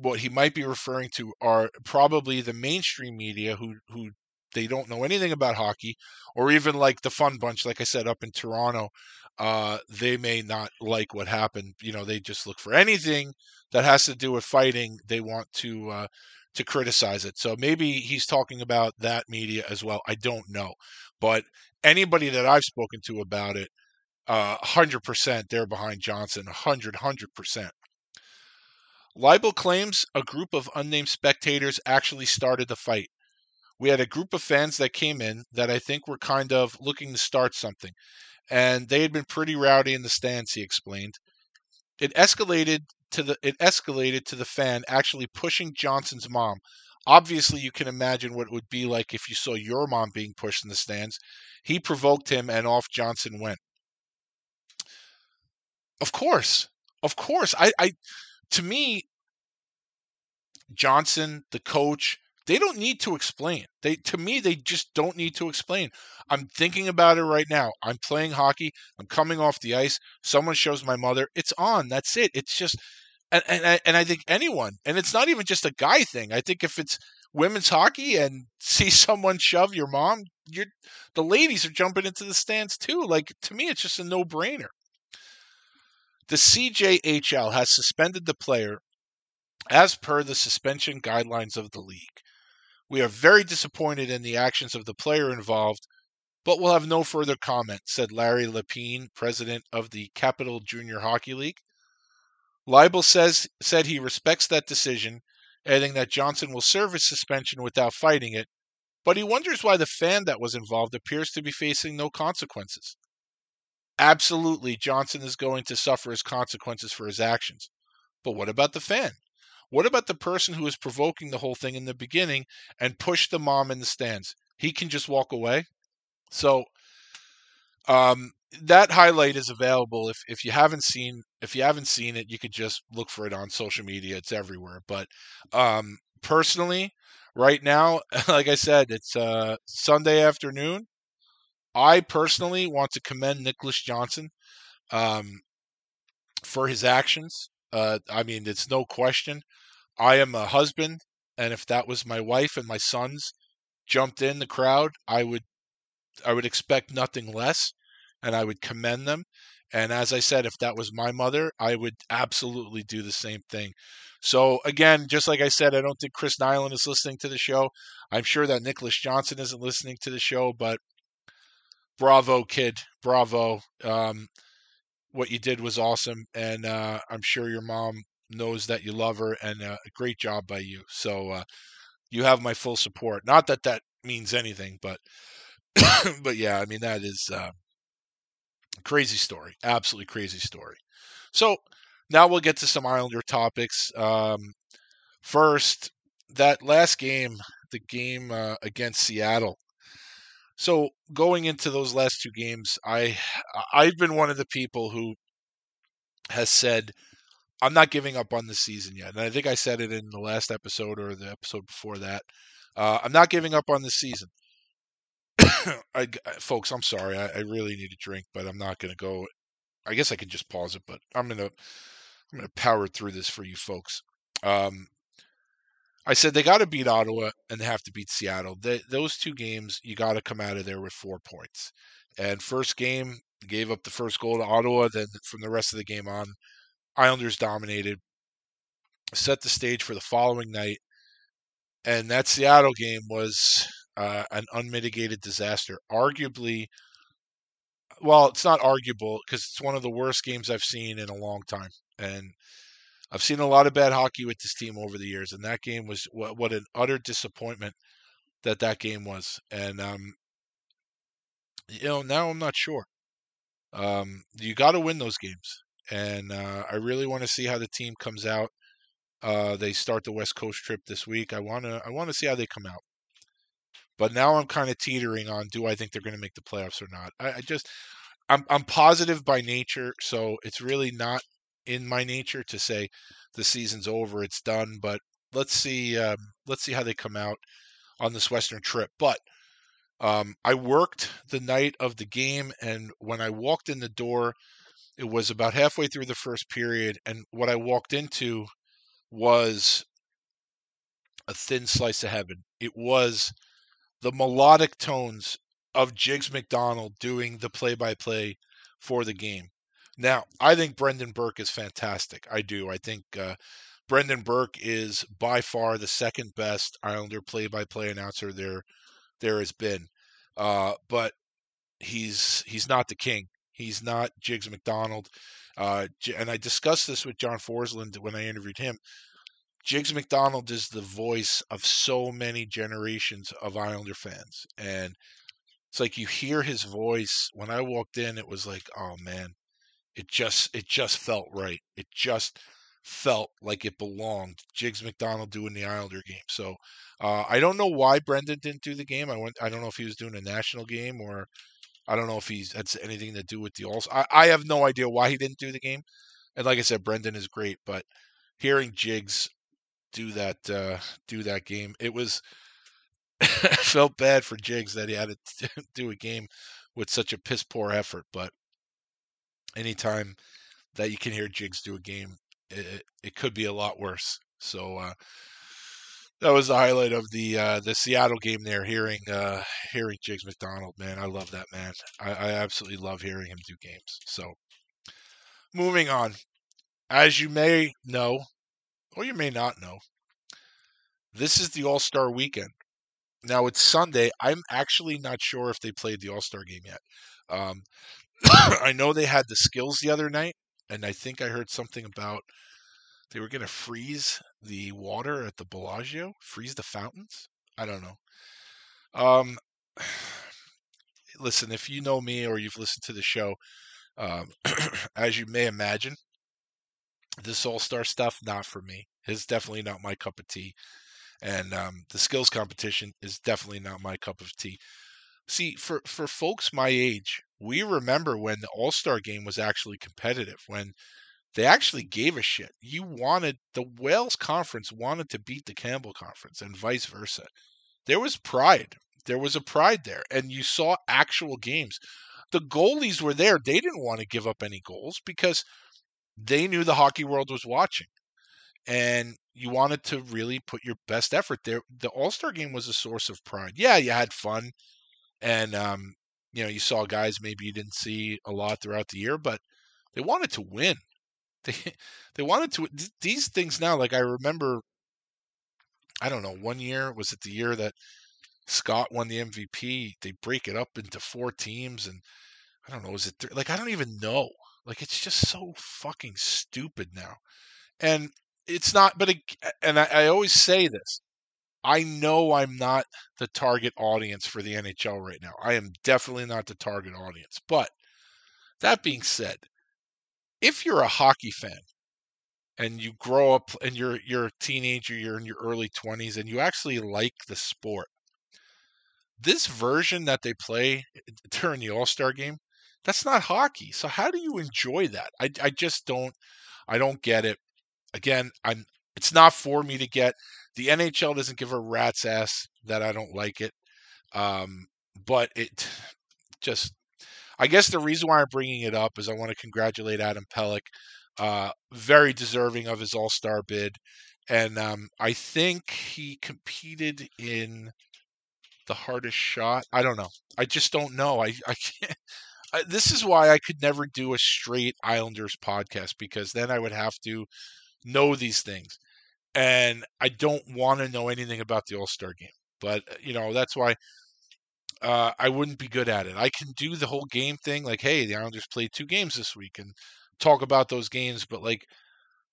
what he might be referring to are probably the mainstream media who, who they don't know anything about hockey, or even like the fun bunch, like I said, up in Toronto, uh, they may not like what happened. You know, they just look for anything that has to do with fighting. They want to uh, to criticize it. So maybe he's talking about that media as well. I don't know, but anybody that I've spoken to about it, uh, hundred percent, they're behind Johnson. Hundred, hundred percent. Leibel claims a group of unnamed spectators actually started the fight. We had a group of fans that came in that I think were kind of looking to start something and they had been pretty rowdy in the stands. He explained. It escalated to the it escalated to the fan actually pushing Johnson's mom. Obviously, you can imagine what it would be like if you saw your mom being pushed in the stands. He provoked him, and off Johnson went. Of course, of course. I, I to me, Johnson, the coach, they don't need to explain. They to me they just don't need to explain. I'm thinking about it right now. I'm playing hockey. I'm coming off the ice. Someone shows my mother. It's on. That's it. It's just and and I, and I think anyone, and it's not even just a guy thing. I think if it's women's hockey and see someone shove your mom, you're the ladies are jumping into the stands too. Like to me, it's just a no brainer. The CJHL has suspended the player as per the suspension guidelines of the league. We are very disappointed in the actions of the player involved, but will have no further comment, said Larry Lapine, president of the Capital Junior Hockey League. Leibel says said he respects that decision, adding that Johnson will serve his suspension without fighting it, but he wonders why the fan that was involved appears to be facing no consequences. Absolutely Johnson is going to suffer his consequences for his actions. But what about the fan? What about the person who is provoking the whole thing in the beginning and push the mom in the stands? He can just walk away. So um, that highlight is available. If if you haven't seen if you haven't seen it, you could just look for it on social media. It's everywhere. But um, personally, right now, like I said, it's uh, Sunday afternoon. I personally want to commend Nicholas Johnson um, for his actions. Uh, I mean, it's no question. I am a husband, and if that was my wife and my sons jumped in the crowd, I would I would expect nothing less, and I would commend them. And as I said, if that was my mother, I would absolutely do the same thing. So again, just like I said, I don't think Chris Nilan is listening to the show. I'm sure that Nicholas Johnson isn't listening to the show, but bravo, kid, bravo. Um, what you did was awesome, and uh, I'm sure your mom knows that you love her, and uh, a great job by you. So uh, you have my full support. Not that that means anything, but but yeah, I mean that is uh, crazy story, absolutely crazy story. So now we'll get to some Islander topics. Um, first, that last game, the game uh, against Seattle. So going into those last two games, I I've been one of the people who has said I'm not giving up on the season yet, and I think I said it in the last episode or the episode before that. Uh, I'm not giving up on the season. I, folks, I'm sorry. I, I, really need a drink, but I'm not going to go. I guess I can just pause it, but I'm gonna I'm gonna power through this for you folks. Um, I said they got to beat Ottawa and they have to beat Seattle. They, those two games, you got to come out of there with four points. And first game, gave up the first goal to Ottawa. Then from the rest of the game on, Islanders dominated, set the stage for the following night. And that Seattle game was uh, an unmitigated disaster. Arguably, well, it's not arguable because it's one of the worst games I've seen in a long time. And I've seen a lot of bad hockey with this team over the years, and that game was what, what an utter disappointment that that game was. And um, you know, now I'm not sure. Um, you got to win those games, and uh, I really want to see how the team comes out. Uh, they start the West Coast trip this week. I want to I want to see how they come out. But now I'm kind of teetering on: do I think they're going to make the playoffs or not? I, I just I'm I'm positive by nature, so it's really not in my nature to say the season's over, it's done. But let's see, um, let's see how they come out on this Western trip. But um, I worked the night of the game, and when I walked in the door, it was about halfway through the first period, and what I walked into was a thin slice of heaven. It was the melodic tones of Jigs McDonald doing the play-by-play for the game. Now, I think Brendan Burke is fantastic. I do. I think uh, Brendan Burke is by far the second best Islander play-by-play announcer there there has been. Uh, but he's he's not the king. He's not Jigs McDonald. Uh, and I discussed this with John Forslund when I interviewed him. Jigs McDonald is the voice of so many generations of Islander fans, and it's like you hear his voice. When I walked in, it was like, oh man, it just it just felt right. It just felt like it belonged. Jigs McDonald doing the Islander game. So uh, I don't know why Brendan didn't do the game. I went. I don't know if he was doing a national game or I don't know if he's had anything to do with the All. I, I have no idea why he didn't do the game. And like I said, Brendan is great, but hearing Jigs do that uh, do that game, it was felt bad for Jigs that he had to do a game with such a piss poor effort. But anytime that you can hear Jigs do a game, it, it could be a lot worse. So uh, that was the highlight of the uh, the Seattle game. There, hearing uh, hearing Jigs McDonald, man, I love that man. I, I absolutely love hearing him do games. So, moving on, as you may know, or you may not know, this is the All Star Weekend. Now it's Sunday. I'm actually not sure if they played the All Star game yet. Um, I know they had the skills the other night, and I think I heard something about they were going to freeze the water at the Bellagio, freeze the fountains. I don't know. Um, listen, if you know me or you've listened to the show, Um, as you may imagine, this All Star stuff not for me. It's definitely not my cup of tea, and um, the skills competition is definitely not my cup of tea. See, for for folks my age, we remember when the All Star game was actually competitive, when they actually gave a shit. You wanted the Wales Conference wanted to beat the Campbell Conference, and vice versa. There was pride. There was a pride there, and you saw actual games. The goalies were there. They didn't want to give up any goals because they knew the hockey world was watching, and you wanted to really put your best effort there. The All Star game was a source of pride. Yeah, you had fun, and um, you know you saw guys maybe you didn't see a lot throughout the year, but they wanted to win. They they wanted to these things now. Like I remember, I don't know, one year was it the year that Scott won the MVP? They break it up into four teams, and I don't know, is it like I don't even know. Like it's just so fucking stupid now, and it's not. But it, and I, I always say this. I know I'm not the target audience for the NHL right now. I am definitely not the target audience. But that being said, if you're a hockey fan and you grow up and you're you're a teenager, you're in your early 20s and you actually like the sport. This version that they play during the All-Star game, that's not hockey. So how do you enjoy that? I I just don't I don't get it. Again, I'm it's not for me to get. The NHL doesn't give a rat's ass that I don't like it. Um, but it just I guess the reason why I'm bringing it up is I want to congratulate Adam Pelech, uh, very deserving of his All Star bid, and um, I think he competed in the hardest shot. I don't know. I just don't know. I I can't. This is why I could never do a straight Islanders podcast because then I would have to know these things, and I don't want to know anything about the All Star game. But you know that's why uh, I wouldn't be good at it. I can do the whole game thing, like, hey, the Islanders played two games this week, and talk about those games. But like,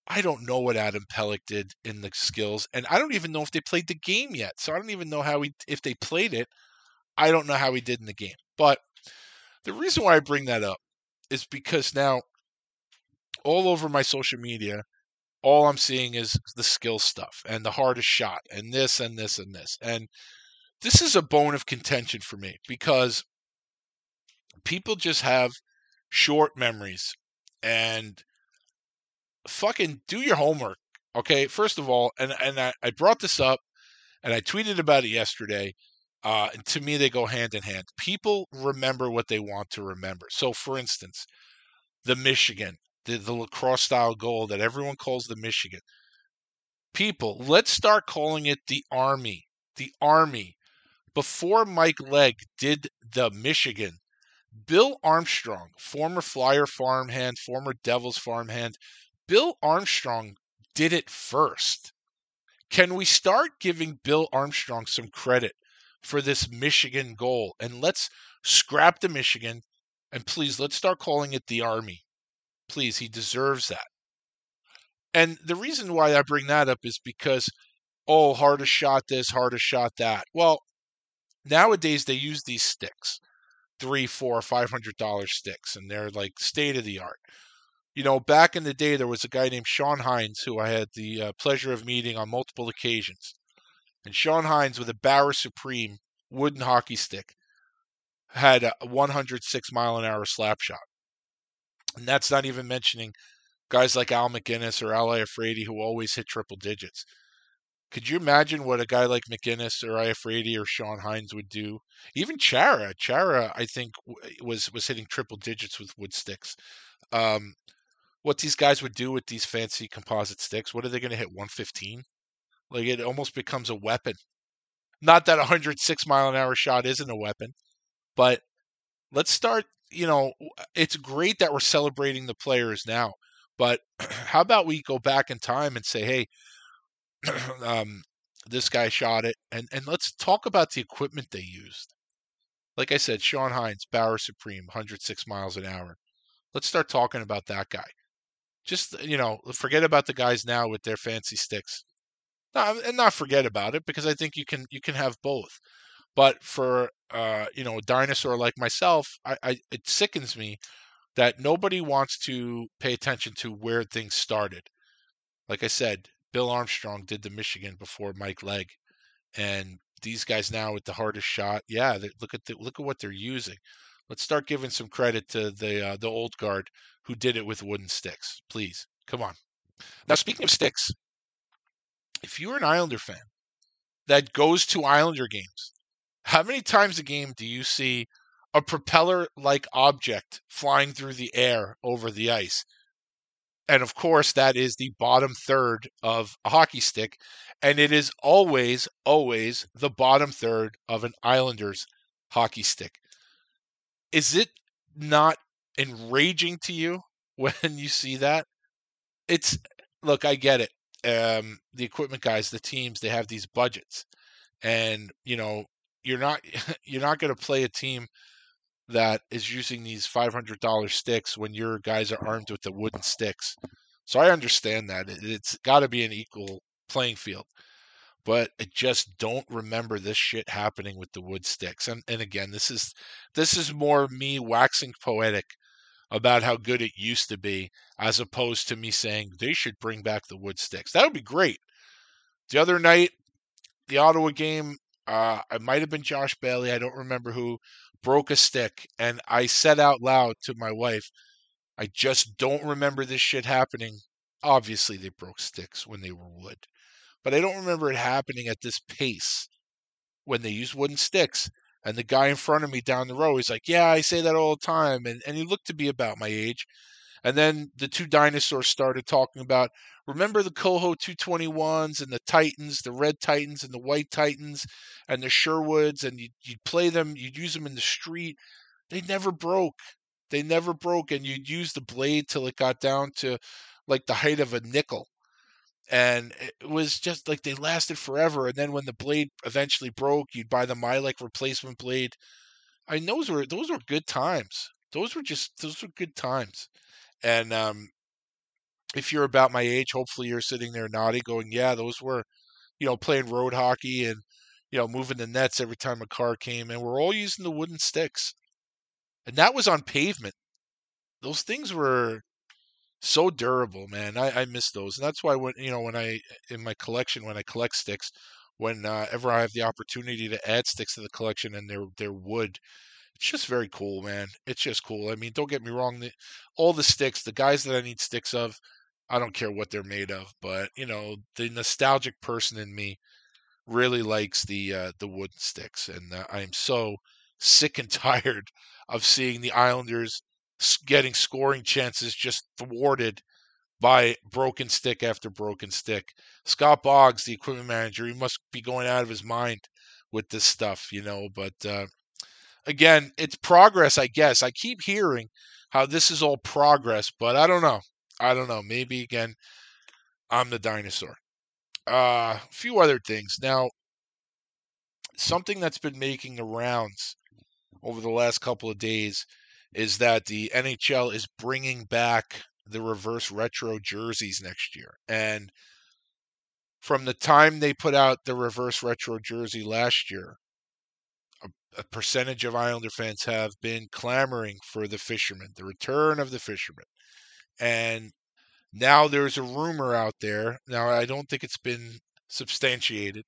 I don't know what Adam Pelech did in the skills, and I don't even know if they played the game yet. So I don't even know how he, if they played it. I don't know how he did in the game. But the reason why I bring that up is because now, all over my social media, all I'm seeing is the skill stuff and the hardest shot and this and this and this. And this is a bone of contention for me because people just have short memories and fucking do your homework. Okay, first of all, and and I, I brought this up and I tweeted about it yesterday. Uh, and to me, they go hand in hand. People remember what they want to remember. So, for instance, the Michigan, the, the lacrosse style goal that everyone calls the Michigan. People, let's start calling it the Army. The Army before Mike Legg did the Michigan, Bill Armstrong, former Flyer farmhand, former Devils farmhand, Bill Armstrong did it first. Can we start giving Bill Armstrong some credit for this Michigan goal? And let's scrap the Michigan and please let's start calling it the Army. Please, he deserves that. And the reason why I bring that up is because, oh, hardest shot this, hardest shot that. Well, nowadays they use these sticks three four five hundred dollar sticks and they're like state of the art you know back in the day there was a guy named shawn heins who i had the uh, pleasure of meeting on multiple occasions and shawn heins with a Bauer supreme wooden hockey stick had a 106 mile an hour slap shot and that's not even mentioning guys like al macinnis or al iafrate who always hit triple digits could you imagine what a guy like MacInnis or Iafrate or Shawn Heins would do? Even Chara, Chara, I think was was hitting triple digits with wood sticks. Um, what these guys would do with these fancy composite sticks? What are they going to hit? 115? Like it almost becomes a weapon. Not that a 106 mile an hour shot isn't a weapon, but let's start. You know, it's great that we're celebrating the players now, but how about we go back in time and say, hey, um, this guy shot it, and and let's talk about the equipment they used. Like I said, Shawn Heins, Bauer Supreme, 106 miles an hour. Let's start talking about that guy. Just you know, forget about the guys now with their fancy sticks. No, and not forget about it because I think you can you can have both. But for uh, you know a dinosaur like myself, I, I it sickens me that nobody wants to pay attention to where things started. Like I said, Bill Armstrong did the Michigan before Mike Legg, and these guys now with the hardest shot, yeah, they, look at the, look at what they're using. Let's start giving some credit to the uh, the old guard who did it with wooden sticks. Please, come on. Now, speaking of sticks, if you're an Islander fan that goes to Islander games, how many times a game do you see a propeller like object flying through the air over the ice? And of course, that is the bottom third of a hockey stick. And it is always, always the bottom third of an Islanders hockey stick. Is it not enraging to you when you see that? It's, look, I get it. Um, the equipment guys, the teams, they have these budgets. And, you know, you're not you're not going to play a team that is using these $500 sticks when your guys are armed with the wooden sticks. So I understand that. It's got to be an equal playing field. But I just don't remember this shit happening with the wood sticks. And and again, this is this is more me waxing poetic about how good it used to be as opposed to me saying they should bring back the wood sticks. That would be great. The other night, the Ottawa game, uh, it might have been Josh Bailey, I don't remember who, broke a stick. And I said out loud to my wife, I just don't remember this shit happening. Obviously, they broke sticks when they were wood, but I don't remember it happening at this pace when they used wooden sticks. And the guy in front of me down the row, he's like, Yeah, I say that all the time. And, and he looked to be about my age. And then the two dinosaurs started talking about remember the Koho 221s and the Titans, the Red Titans and the White Titans and the Sherwoods, and you'd, you'd play them, you'd use them in the street. They never broke. They never broke, and you'd use the blade till it got down to like the height of a nickel. And it was just like they lasted forever. And then when the blade eventually broke, you'd buy the Mylec replacement blade. I mean, those were those were good times. Those were just those were good times. And um, if you're about my age, hopefully you're sitting there nodding, going, "Yeah, those were, you know, playing road hockey and you know moving the nets every time a car came, and we're all using the wooden sticks." And that was on pavement. Those things were so durable, man. I, I miss those, and that's why when you know when I in my collection when I collect sticks, whenever I have the opportunity to add sticks to the collection and they're they're wood, it's just very cool, man. It's just cool. I mean, don't get me wrong. The, all the sticks, the guys that I need sticks of, I don't care what they're made of, but you know, the nostalgic person in me really likes the uh, the wooden sticks, and uh, I am so sick and tired of seeing the Islanders getting scoring chances just thwarted by broken stick after broken stick. Scott Boggs, the equipment manager, he must be going out of his mind with this stuff, you know. But uh, again, it's progress, I guess. I keep hearing how this is all progress, but I don't know. I don't know. Maybe again, I'm the dinosaur. Uh, a few other things. Now, something that's been making the rounds over the last couple of days is that the NHL is bringing back the reverse retro jerseys next year. And from the time they put out the reverse retro jersey last year, a, percentage of Islander fans have been clamoring for the fisherman, the return of the fisherman. And now there's a rumor out there. Now, I don't think it's been substantiated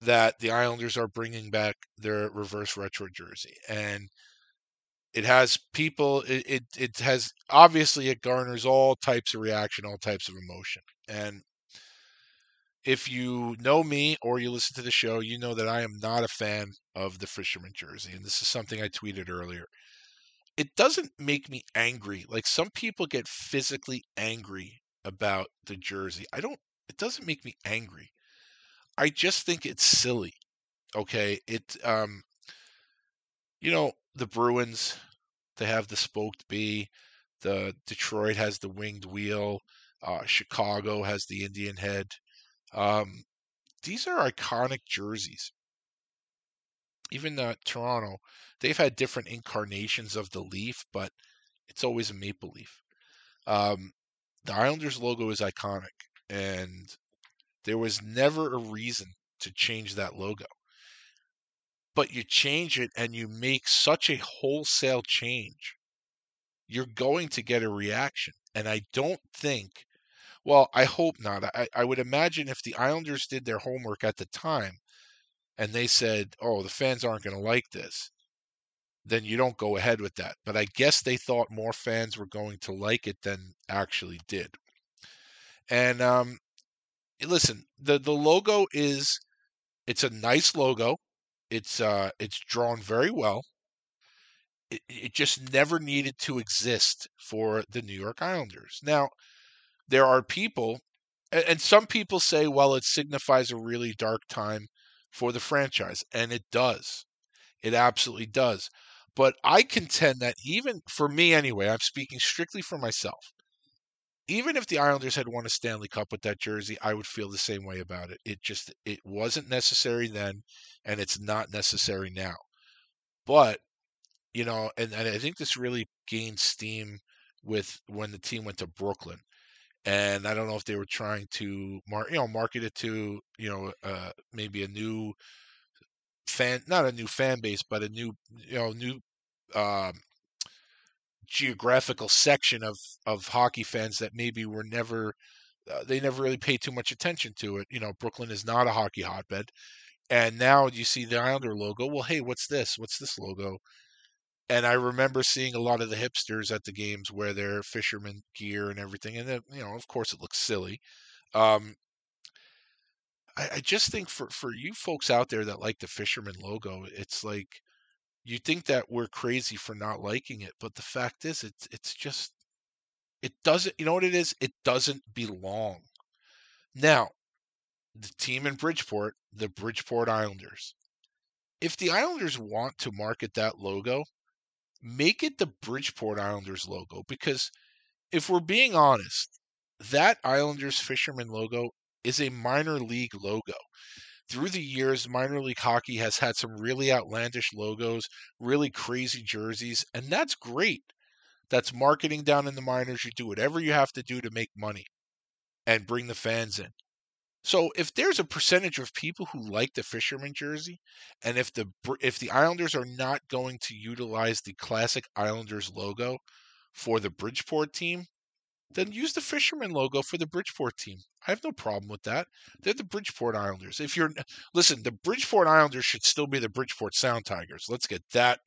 that the Islanders are bringing back their reverse retro jersey. And it has people it, it, it has obviously it garners all types of reaction all types of emotion and if you know me or you listen to the show you know that i am not a fan of the fisherman jersey and this is something i tweeted earlier it doesn't make me angry like some people get physically angry about the jersey i don't it doesn't make me angry i just think it's silly okay it um you know the bruins they have the spoked B. The Detroit has the winged wheel. Uh, Chicago has the Indian head. Um, these are iconic jerseys. Even uh, Toronto, they've had different incarnations of the leaf, but it's always a maple leaf. Um, the Islanders logo is iconic, and there was never a reason to change that logo but you change it and you make such a wholesale change you're going to get a reaction. And I don't think, well, I hope not. I, I would imagine if the Islanders did their homework at the time and they said, oh, the fans aren't going to like this, then you don't go ahead with that. But I guess they thought more fans were going to like it than actually did. And um, listen, the the logo is it's a nice logo. It's uh it's drawn very well. It, it just never needed to exist for the New York Islanders. Now, there are people and, some people say well it signifies a really dark time for the franchise and it does. It absolutely does. But I contend that even for me anyway, I'm speaking strictly for myself even if the Islanders had won a Stanley Cup with that jersey, I would feel the same way about it. It just it wasn't necessary then, and it's not necessary now. But you know, and, and I think this really gained steam with when the team went to Brooklyn. And I don't know if they were trying to mar- you know market it to you know uh, maybe a new fan, not a new fan base, but a new you know new um, geographical section of of hockey fans that maybe were never uh, they never really paid too much attention to it. You know, Brooklyn is not a hockey hotbed. And now you see the Islander logo. Well, hey, what's this? What's this logo? And I remember seeing a lot of the hipsters at the games wear their fisherman gear and everything. And then, you know, of course, it looks silly. Um, I, I just think for for you folks out there that like the fisherman logo, it's like you think that we're crazy for not liking it, but the fact is, it's it's just it doesn't. You know what it is? It doesn't belong. Now, the team in Bridgeport, the Bridgeport Islanders. If the Islanders want to market that logo, make it the Bridgeport Islanders logo because if we're being honest, that Islanders fisherman logo is a minor league logo through the years, minor league hockey has had some really outlandish logos, really crazy jerseys, and that's great. That's marketing down in the minors. You do whatever you have to do to make money and bring the fans in. So if there's a percentage of people who like the fisherman jersey, and if the if the Islanders are not going to utilize the classic Islanders logo for the Bridgeport team, then use the fisherman logo for the Bridgeport team. I have no problem with that. They're the Bridgeport Islanders. If you're listen, the Bridgeport Islanders should still be the Bridgeport Sound Tigers. Let's get that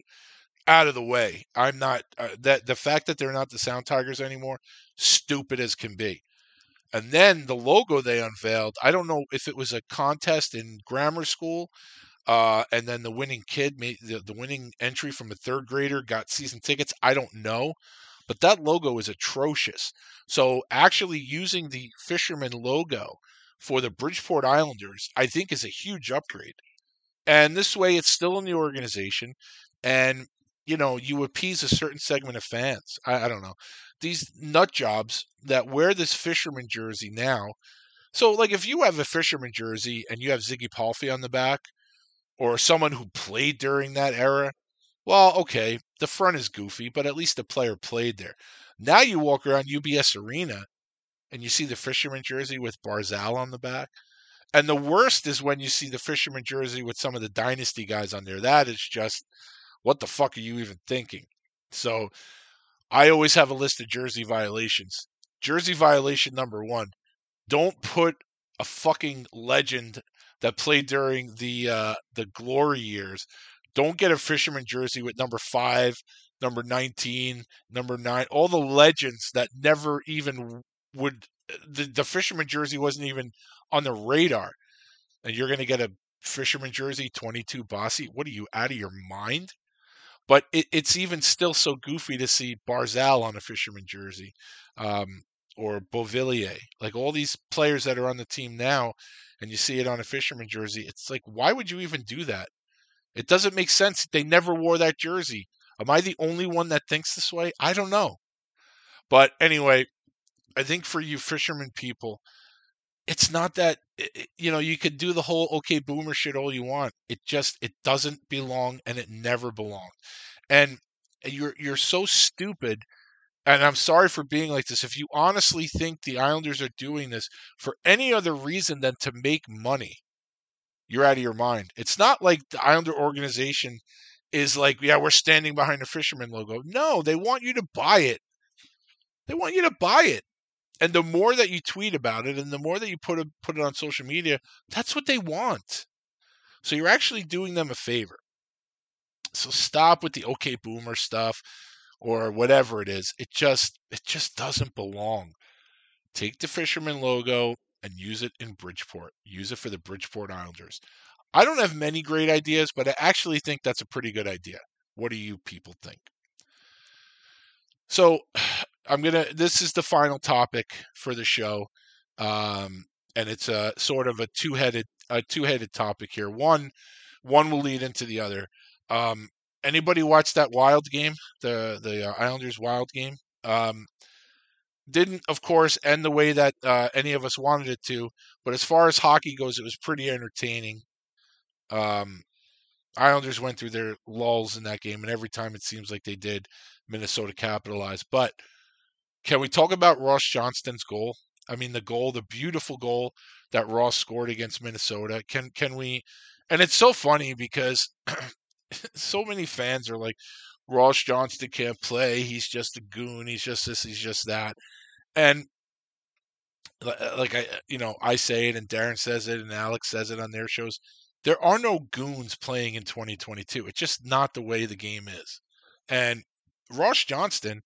out of the way. I'm not uh, that the fact that they're not the Sound Tigers anymore, stupid as can be. And then the logo they unveiled, I don't know if it was a contest in grammar school, uh, and then the winning kid made the, the winning entry from a third grader got season tickets. I don't know but that logo is atrocious. So actually using the fisherman logo for the Bridgeport Islanders, I think is a huge upgrade. And this way it's still in the organization and you know, you appease a certain segment of fans. I, I don't know. These nut jobs that wear this fisherman jersey now. So like if you have a fisherman jersey and you have Ziggy Palffy on the back, or someone who played during that era, well, okay, the front is goofy, but at least the player played there. Now you walk around UBS Arena and you see the fisherman jersey with Barzal on the back. And the worst is when you see the fisherman jersey with some of the dynasty guys on there. That is just what the fuck are you even thinking? So I always have a list of jersey violations. Jersey violation number one don't put a fucking legend that played during the uh, the glory years don't get a fisherman jersey with number five, number 19, number nine, all the legends that never even would. The, the fisherman jersey wasn't even on the radar. And you're going to get a fisherman jersey 22 Bossy. What are you out of your mind? But it, it's even still so goofy to see Barzal on a fisherman jersey um, or Beauvillier. Like all these players that are on the team now, and you see it on a fisherman jersey. It's like, why would you even do that? It doesn't make sense. They never wore that jersey. Am I the only one that thinks this way? I don't know. But anyway, I think for you fisherman people, it's not that you know you could do the whole okay boomer shit all you want. It just it doesn't belong and it never belonged. And uh, you're you're so stupid and I'm sorry for being like this. If you honestly think the Islanders are doing this for any other reason than to make money, you're out of your mind. It's not like the Islander organization is like, yeah, we're standing behind the fisherman logo. No, they want you to buy it. They want you to buy it. And the more that you tweet about it and the more that you put it put it on social media, that's what they want. So you're actually doing them a favor. So stop with the okay boomer stuff or whatever it is. It just it just doesn't belong. Take the fisherman logo and use it in Bridgeport. Use it for the Bridgeport Islanders. I don't have many great ideas, but I actually think that's a pretty good idea. What do you people think? So I'm gonna. This is the final topic for the show, um, and it's a sort of a two-headed a two-headed topic here. One one will lead into the other. Um, anybody watch that Wild game, the the uh, Islanders Wild game? Um, didn't, of course, end the way that uh, any of us wanted it to. But as far as hockey goes, it was pretty entertaining. Um, Islanders went through their lulls in that game, and every time it seems like they did, Minnesota capitalized. But can we talk about Ross Johnston's goal? I mean, the goal, the beautiful goal that Ross scored against Minnesota. Can can we? And it's so funny because so many fans are like, Ross Johnston can't play. He's just a goon. He's just this. He's just that. And uh, like I, uh, you know, I say it, and Darren says it, and Alex says it on their shows. There are no goons playing in 2022. It's just not the way the game is. And Ross Johnston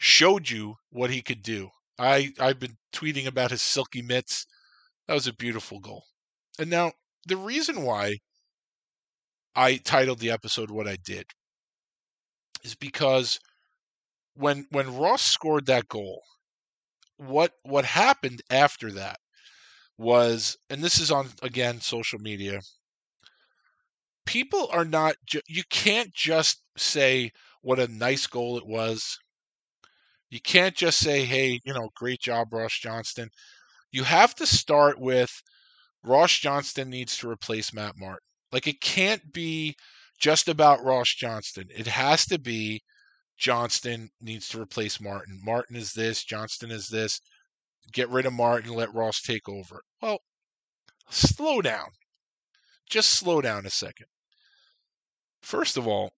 showed you what he could do. I I've been tweeting about his silky mitts. That was a beautiful goal. And now the reason why I titled the episode what I did is because when when Ross scored that goal, what what happened after that was, and this is on again social media. People are not. Ju- you can't just say what a nice goal it was. You can't just say, "Hey, you know, great job, Ross Johnston." You have to start with Ross Johnston needs to replace Matt Martin. Like it can't be just about Ross Johnston. It has to be Johnston needs to replace Martin. Martin is this, Johnston is this. Get rid of Martin, let Ross take over. Well, slow down. Just slow down a second. First of all,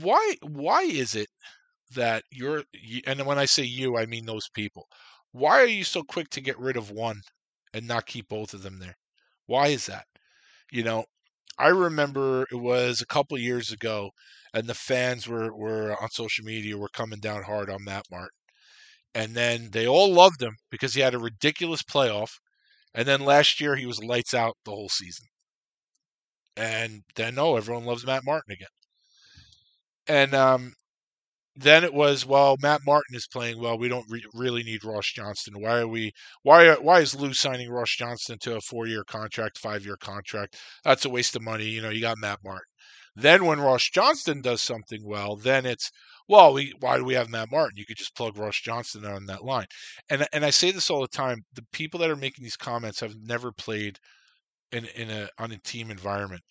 why why is it that you're and when I say you, I mean those people. Why are you so quick to get rid of one and not keep both of them there? Why is that? You know, I remember it was a couple years ago, and the fans were were on social media were coming down hard on Matt Martin, and then they all loved him because he had a ridiculous playoff, and then last year he was lights out the whole season, and then no, everyone loves Matt Martin again, and um, then it was well Matt Martin is playing well. We don't re- really need Ross Johnston. Why are we? Why why is Lou signing Ross Johnston to a four year contract, five year contract? That's a waste of money. You know, you got Matt Martin. Then when Ross Johnston does something well, then it's well, we why do we have Matt Martin? You could just plug Ross Johnston on that line. And and I say this all the time. The people that are making these comments have never played in in a on a team environment.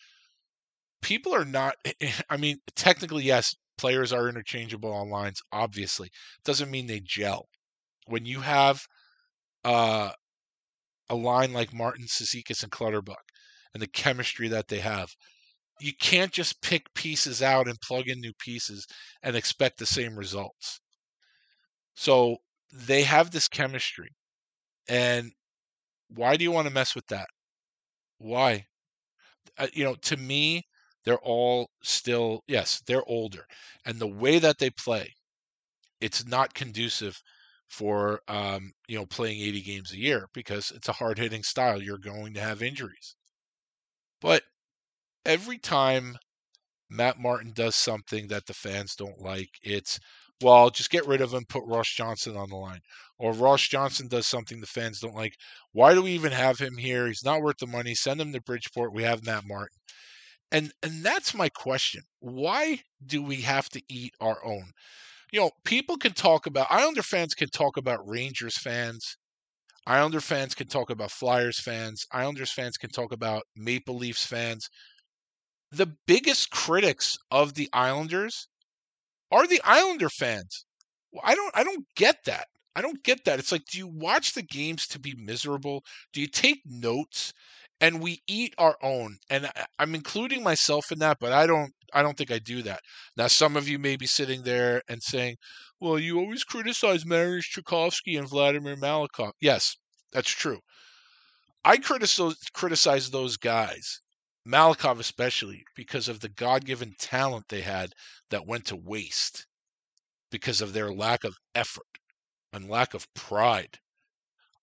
People are not. I mean, technically, yes, players are interchangeable on lines, obviously. Doesn't mean they gel. When you have uh, a line like Martin, Cizikas, and Clutterbuck, and the chemistry that they have, you can't just pick pieces out and plug in new pieces and expect the same results. So they have this chemistry. And why do you want to mess with that? Why? Uh, you know, to me, they're all still yes they're older and the way that they play it's not conducive for um, you know playing 80 games a year because it's a hard hitting style you're going to have injuries. But every time matt martin does something that the fans don't like it's well just get rid of him put ross Johnston on the line. Or ross Johnston does something the fans don't like why do we even have him here? He's not worth the money send him to bridgeport we have matt martin and and that's my question. Why do we have to eat our own? You know, people can talk about Islander fans can talk about Rangers fans. Islander fans can talk about Flyers fans. Islanders fans can talk about Maple Leafs fans. The biggest critics of the Islanders are the Islander fans. Well, I don't I don't get that. I don't get that. It's like do you watch the games to be miserable? Do you take notes and we eat our own. And I'm including myself in that, but I don't. I don't think I do that. Now, some of you may be sitting there and saying, "Well, you always criticize Mariusz Czerkawski and Vladimir Malakhov." Yes, that's true. I criticize criticize those guys, Malakhov especially, because of the God-given talent they had that went to waste because of their lack of effort and lack of pride.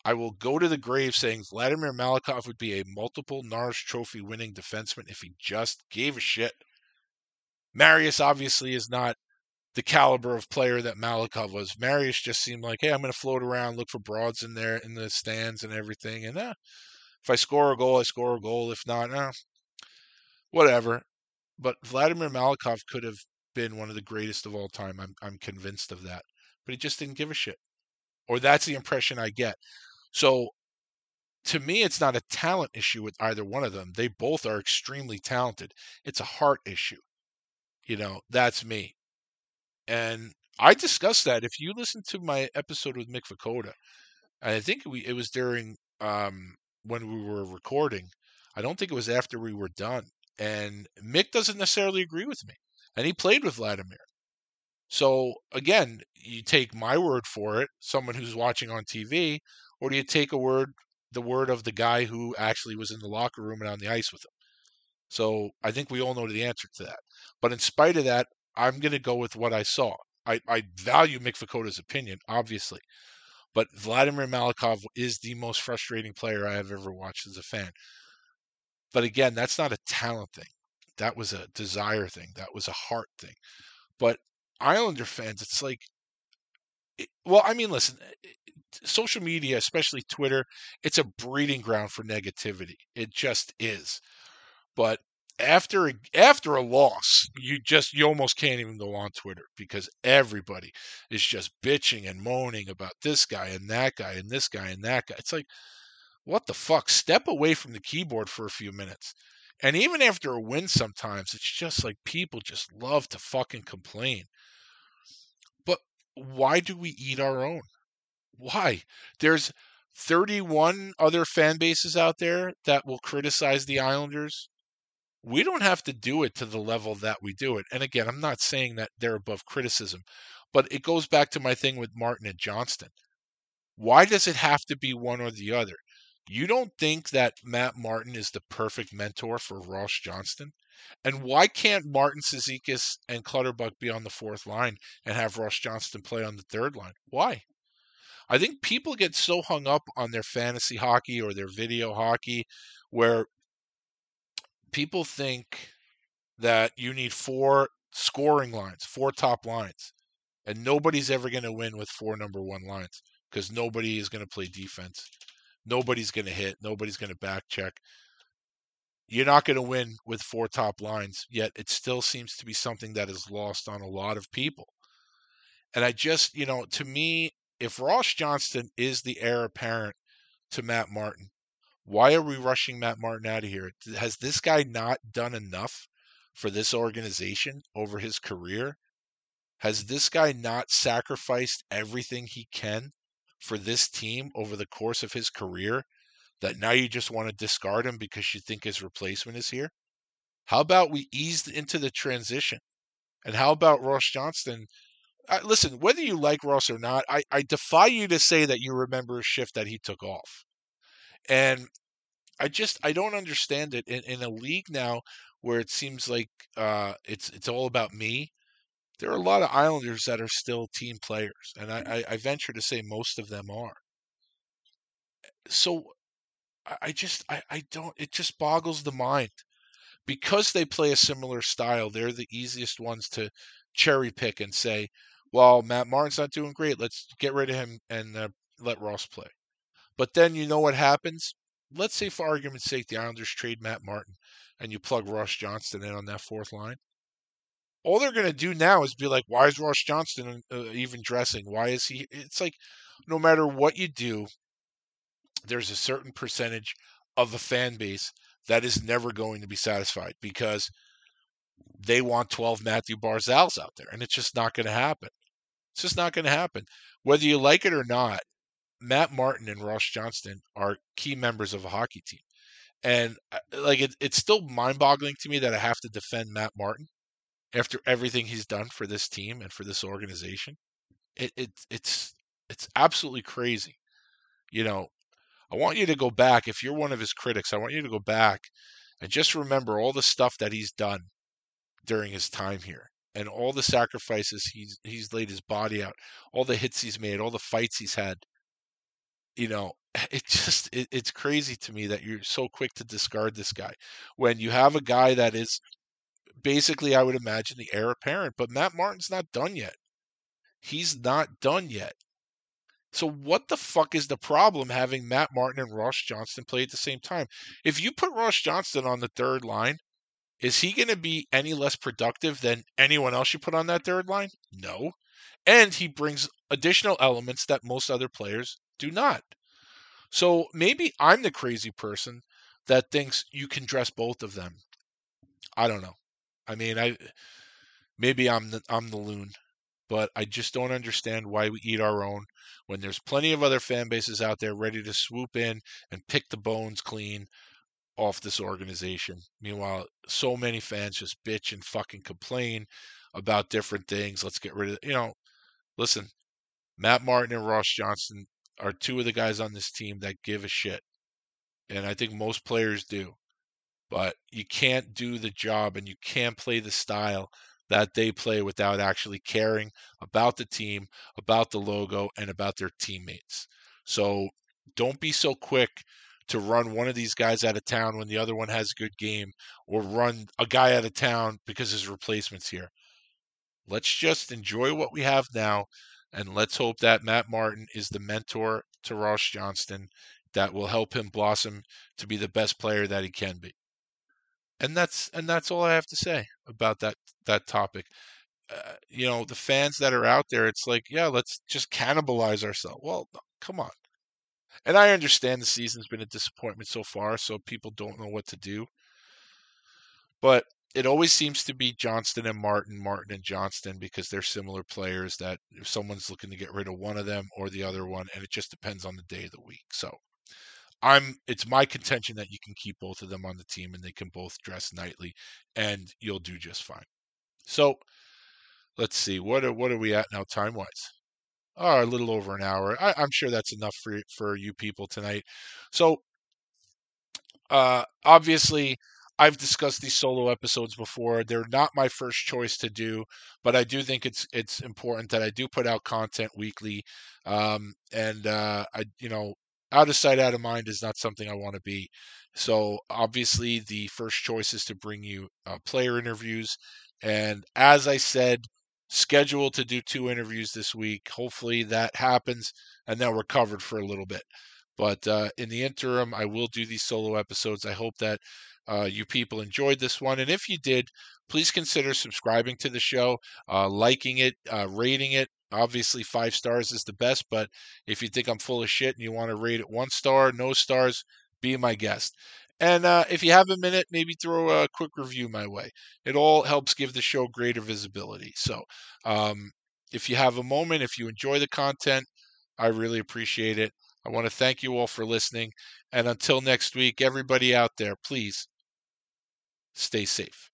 I will go to the grave saying Vladimir Malakhov would be a multiple Norris Trophy winning defenseman if he just gave a shit. Marius obviously is not the caliber of player that Malakhov was. Marius just seemed like, hey, I'm going to float around, look for broads in there in the stands and everything, and uh, if I score a goal, I score a goal. If not, uh, whatever. But Vladimir Malakhov could have been one of the greatest of all time. I'm I'm convinced of that. But he just didn't give a shit. Or that's the impression I get. So to me, it's not a talent issue with either one of them. They both are extremely talented. It's a heart issue. You know, that's me. And I discussed that. If you listen to my episode with Mick Vukota, I think we it was during um, when we were recording. I don't think it was after we were done. And Mick doesn't necessarily agree with me. And he played with Vladimir. So again, you take my word for it, someone who's watching on TV, or do you take a word the word of the guy who actually was in the locker room and on the ice with him? So I think we all know the answer to that. But in spite of that, I'm going to go with what I saw. I, I value Mick Vukota's opinion, obviously, but Vladimir Malakhov is the most frustrating player I have ever watched as a fan. But again, that's not a talent thing. That was a desire thing. That was a heart thing. But Islander fans, it's like, it, well, I mean, listen, eh, eh, social media, especially Twitter, it's a breeding ground for negativity. It just is. But after a, after a loss, you just you almost can't even go on Twitter because everybody is just bitching and moaning about this guy and that guy and this guy and that guy. It's like, what the fuck? Step away from the keyboard for a few minutes. And even after a win, sometimes it's just like people just love to fucking complain. But why do we eat our own? Why? There's 31 other fan bases out there that will criticize the Islanders we don't have to do it to the level that we do it. And again, I'm not saying that they're above criticism, but it goes back to my thing with Martin and Johnston. Why does it have to be one or the other? You don't think that Matt Martin is the perfect mentor for Ross Johnston? And why can't Martin Cizikas and Clutterbuck be on the fourth line and have Ross Johnston play on the third line? Why? I think people get so hung up on their fantasy hockey or their video hockey where people think that you need four scoring lines, four top lines, and nobody's ever going to win with four number one lines because nobody is going to play defense. Nobody's going to hit. Nobody's going to back check. You're not going to win with four top lines, yet it still seems to be something that is lost on a lot of people. And I just, you know, to me, if Ross Johnston is the heir apparent to Matt Martin, why are we rushing Matt Martin out of here? Has this guy not done enough for this organization over his career? Has this guy not sacrificed everything he can for this team over the course of his career that now you just want to discard him because you think his replacement is here? How about we ease into the transition? And how about Ross Johnston? Listen, whether you like Ross or not, I, I defy you to say that you remember a shift that he took off. And I just I don't understand it in, in a league now where it seems like uh, it's it's all about me. There are a lot of Islanders that are still team players, and I, I, I venture to say most of them are. So I just I, I don't it just boggles the mind because they play a similar style. They're the easiest ones to cherry pick and say, "Well, Matt Martin's not doing great. Let's get rid of him and uh, let Ross play." But then you know what happens? Let's say, for argument's sake, the Islanders trade Matt Martin and you plug Ross Johnston in on that fourth line. All they're going to do now is be like, why is Ross Johnston uh, even dressing? Why is he? It's like no matter what you do, there's a certain percentage of the fan base that is never going to be satisfied because they want 12 Matthew Barzals out there, and it's just not going to happen. It's just not going to happen. Whether you like it or not, Matt Martin and Ross Johnston are key members of a hockey team. And uh, like it, it's still mind-boggling to me that I have to defend Matt Martin after everything he's done for this team and for this organization. It, it it's it's absolutely crazy. You know, I want you to go back if you're one of his critics. I want you to go back and just remember all the stuff that he's done during his time here and all the sacrifices he's he's laid his body out, all the hits he's made, all the fights he's had. You know, eh, it just it, it's crazy to me that you're so quick to discard this guy when you have a guy that is basically I would imagine the heir apparent, but Matt Martin's not done yet. He's not done yet. So what the fuck is the problem having Matt Martin and Ross Johnston play at the same time? If you put Ross Johnston on the third line, is he going to be any less productive than anyone else you put on that third line? No. And he brings additional elements that most other players do not. So maybe I'm the crazy person that thinks you can dress both of them. I don't know. I mean, I maybe I'm the I'm the loon, but I just don't understand why we eat our own when there's plenty of other fan bases out there ready to swoop in and pick the bones clean off this organization. Meanwhile, so many fans just bitch and fucking complain about different things. Let's get rid of you know, listen, Matt Martin and Ross Johnston are two of the guys on this team that give a shit. And I think most players do. But you can't do the job and you can't play the style that they play without actually caring about the team, about the logo, and about their teammates. So don't be so quick to run one of these guys out of town when the other one has a good game, or run a guy out of town because his replacement's here. Let's just enjoy what we have now, and let's hope that Matt Martin is the mentor to Ross Johnston that will help him blossom to be the best player that he can be and that's and that's all I have to say about that that topic. Uh, you know, the fans that are out there, it's like, yeah, let's just cannibalize ourselves. Well, come on. And I understand the season's been a disappointment so far, so people don't know what to do. But it always seems to be Johnston and Martin, Martin and Johnston, because they're similar players that if someone's looking to get rid of one of them or the other one, and it just depends on the day of the week. So I'm it's my contention that you can keep both of them on the team and they can both dress nightly and you'll do just fine. So let's see what are what are we at now time wise? Oh, a little over an hour. I, am sure that's enough for for you people tonight. So uh obviously I've discussed these solo episodes before. They're not my first choice to do, but I do think it's it's important that I do put out content weekly. Um, and uh, I, you know, out of sight, out of mind is not something I want to be. So obviously, the first choice is to bring you uh, player interviews. And as I said, scheduled to do two interviews this week. Hopefully that happens, and then we're covered for a little bit. But uh, in the interim, I will do these solo episodes. I hope that uh, you people enjoyed this one. And if you did, please consider subscribing to the show, uh, liking it, uh, rating it, Obviously, five stars is the best, but if you think I'm full of shit and you want to rate it one star, no stars, be my guest. And uh, if you have a minute, maybe throw a quick review my way. It all helps give the show greater visibility. So um, if you have a moment, if you enjoy the content, I really appreciate it. I want to thank you all for listening. And until next week, everybody out there, please stay safe.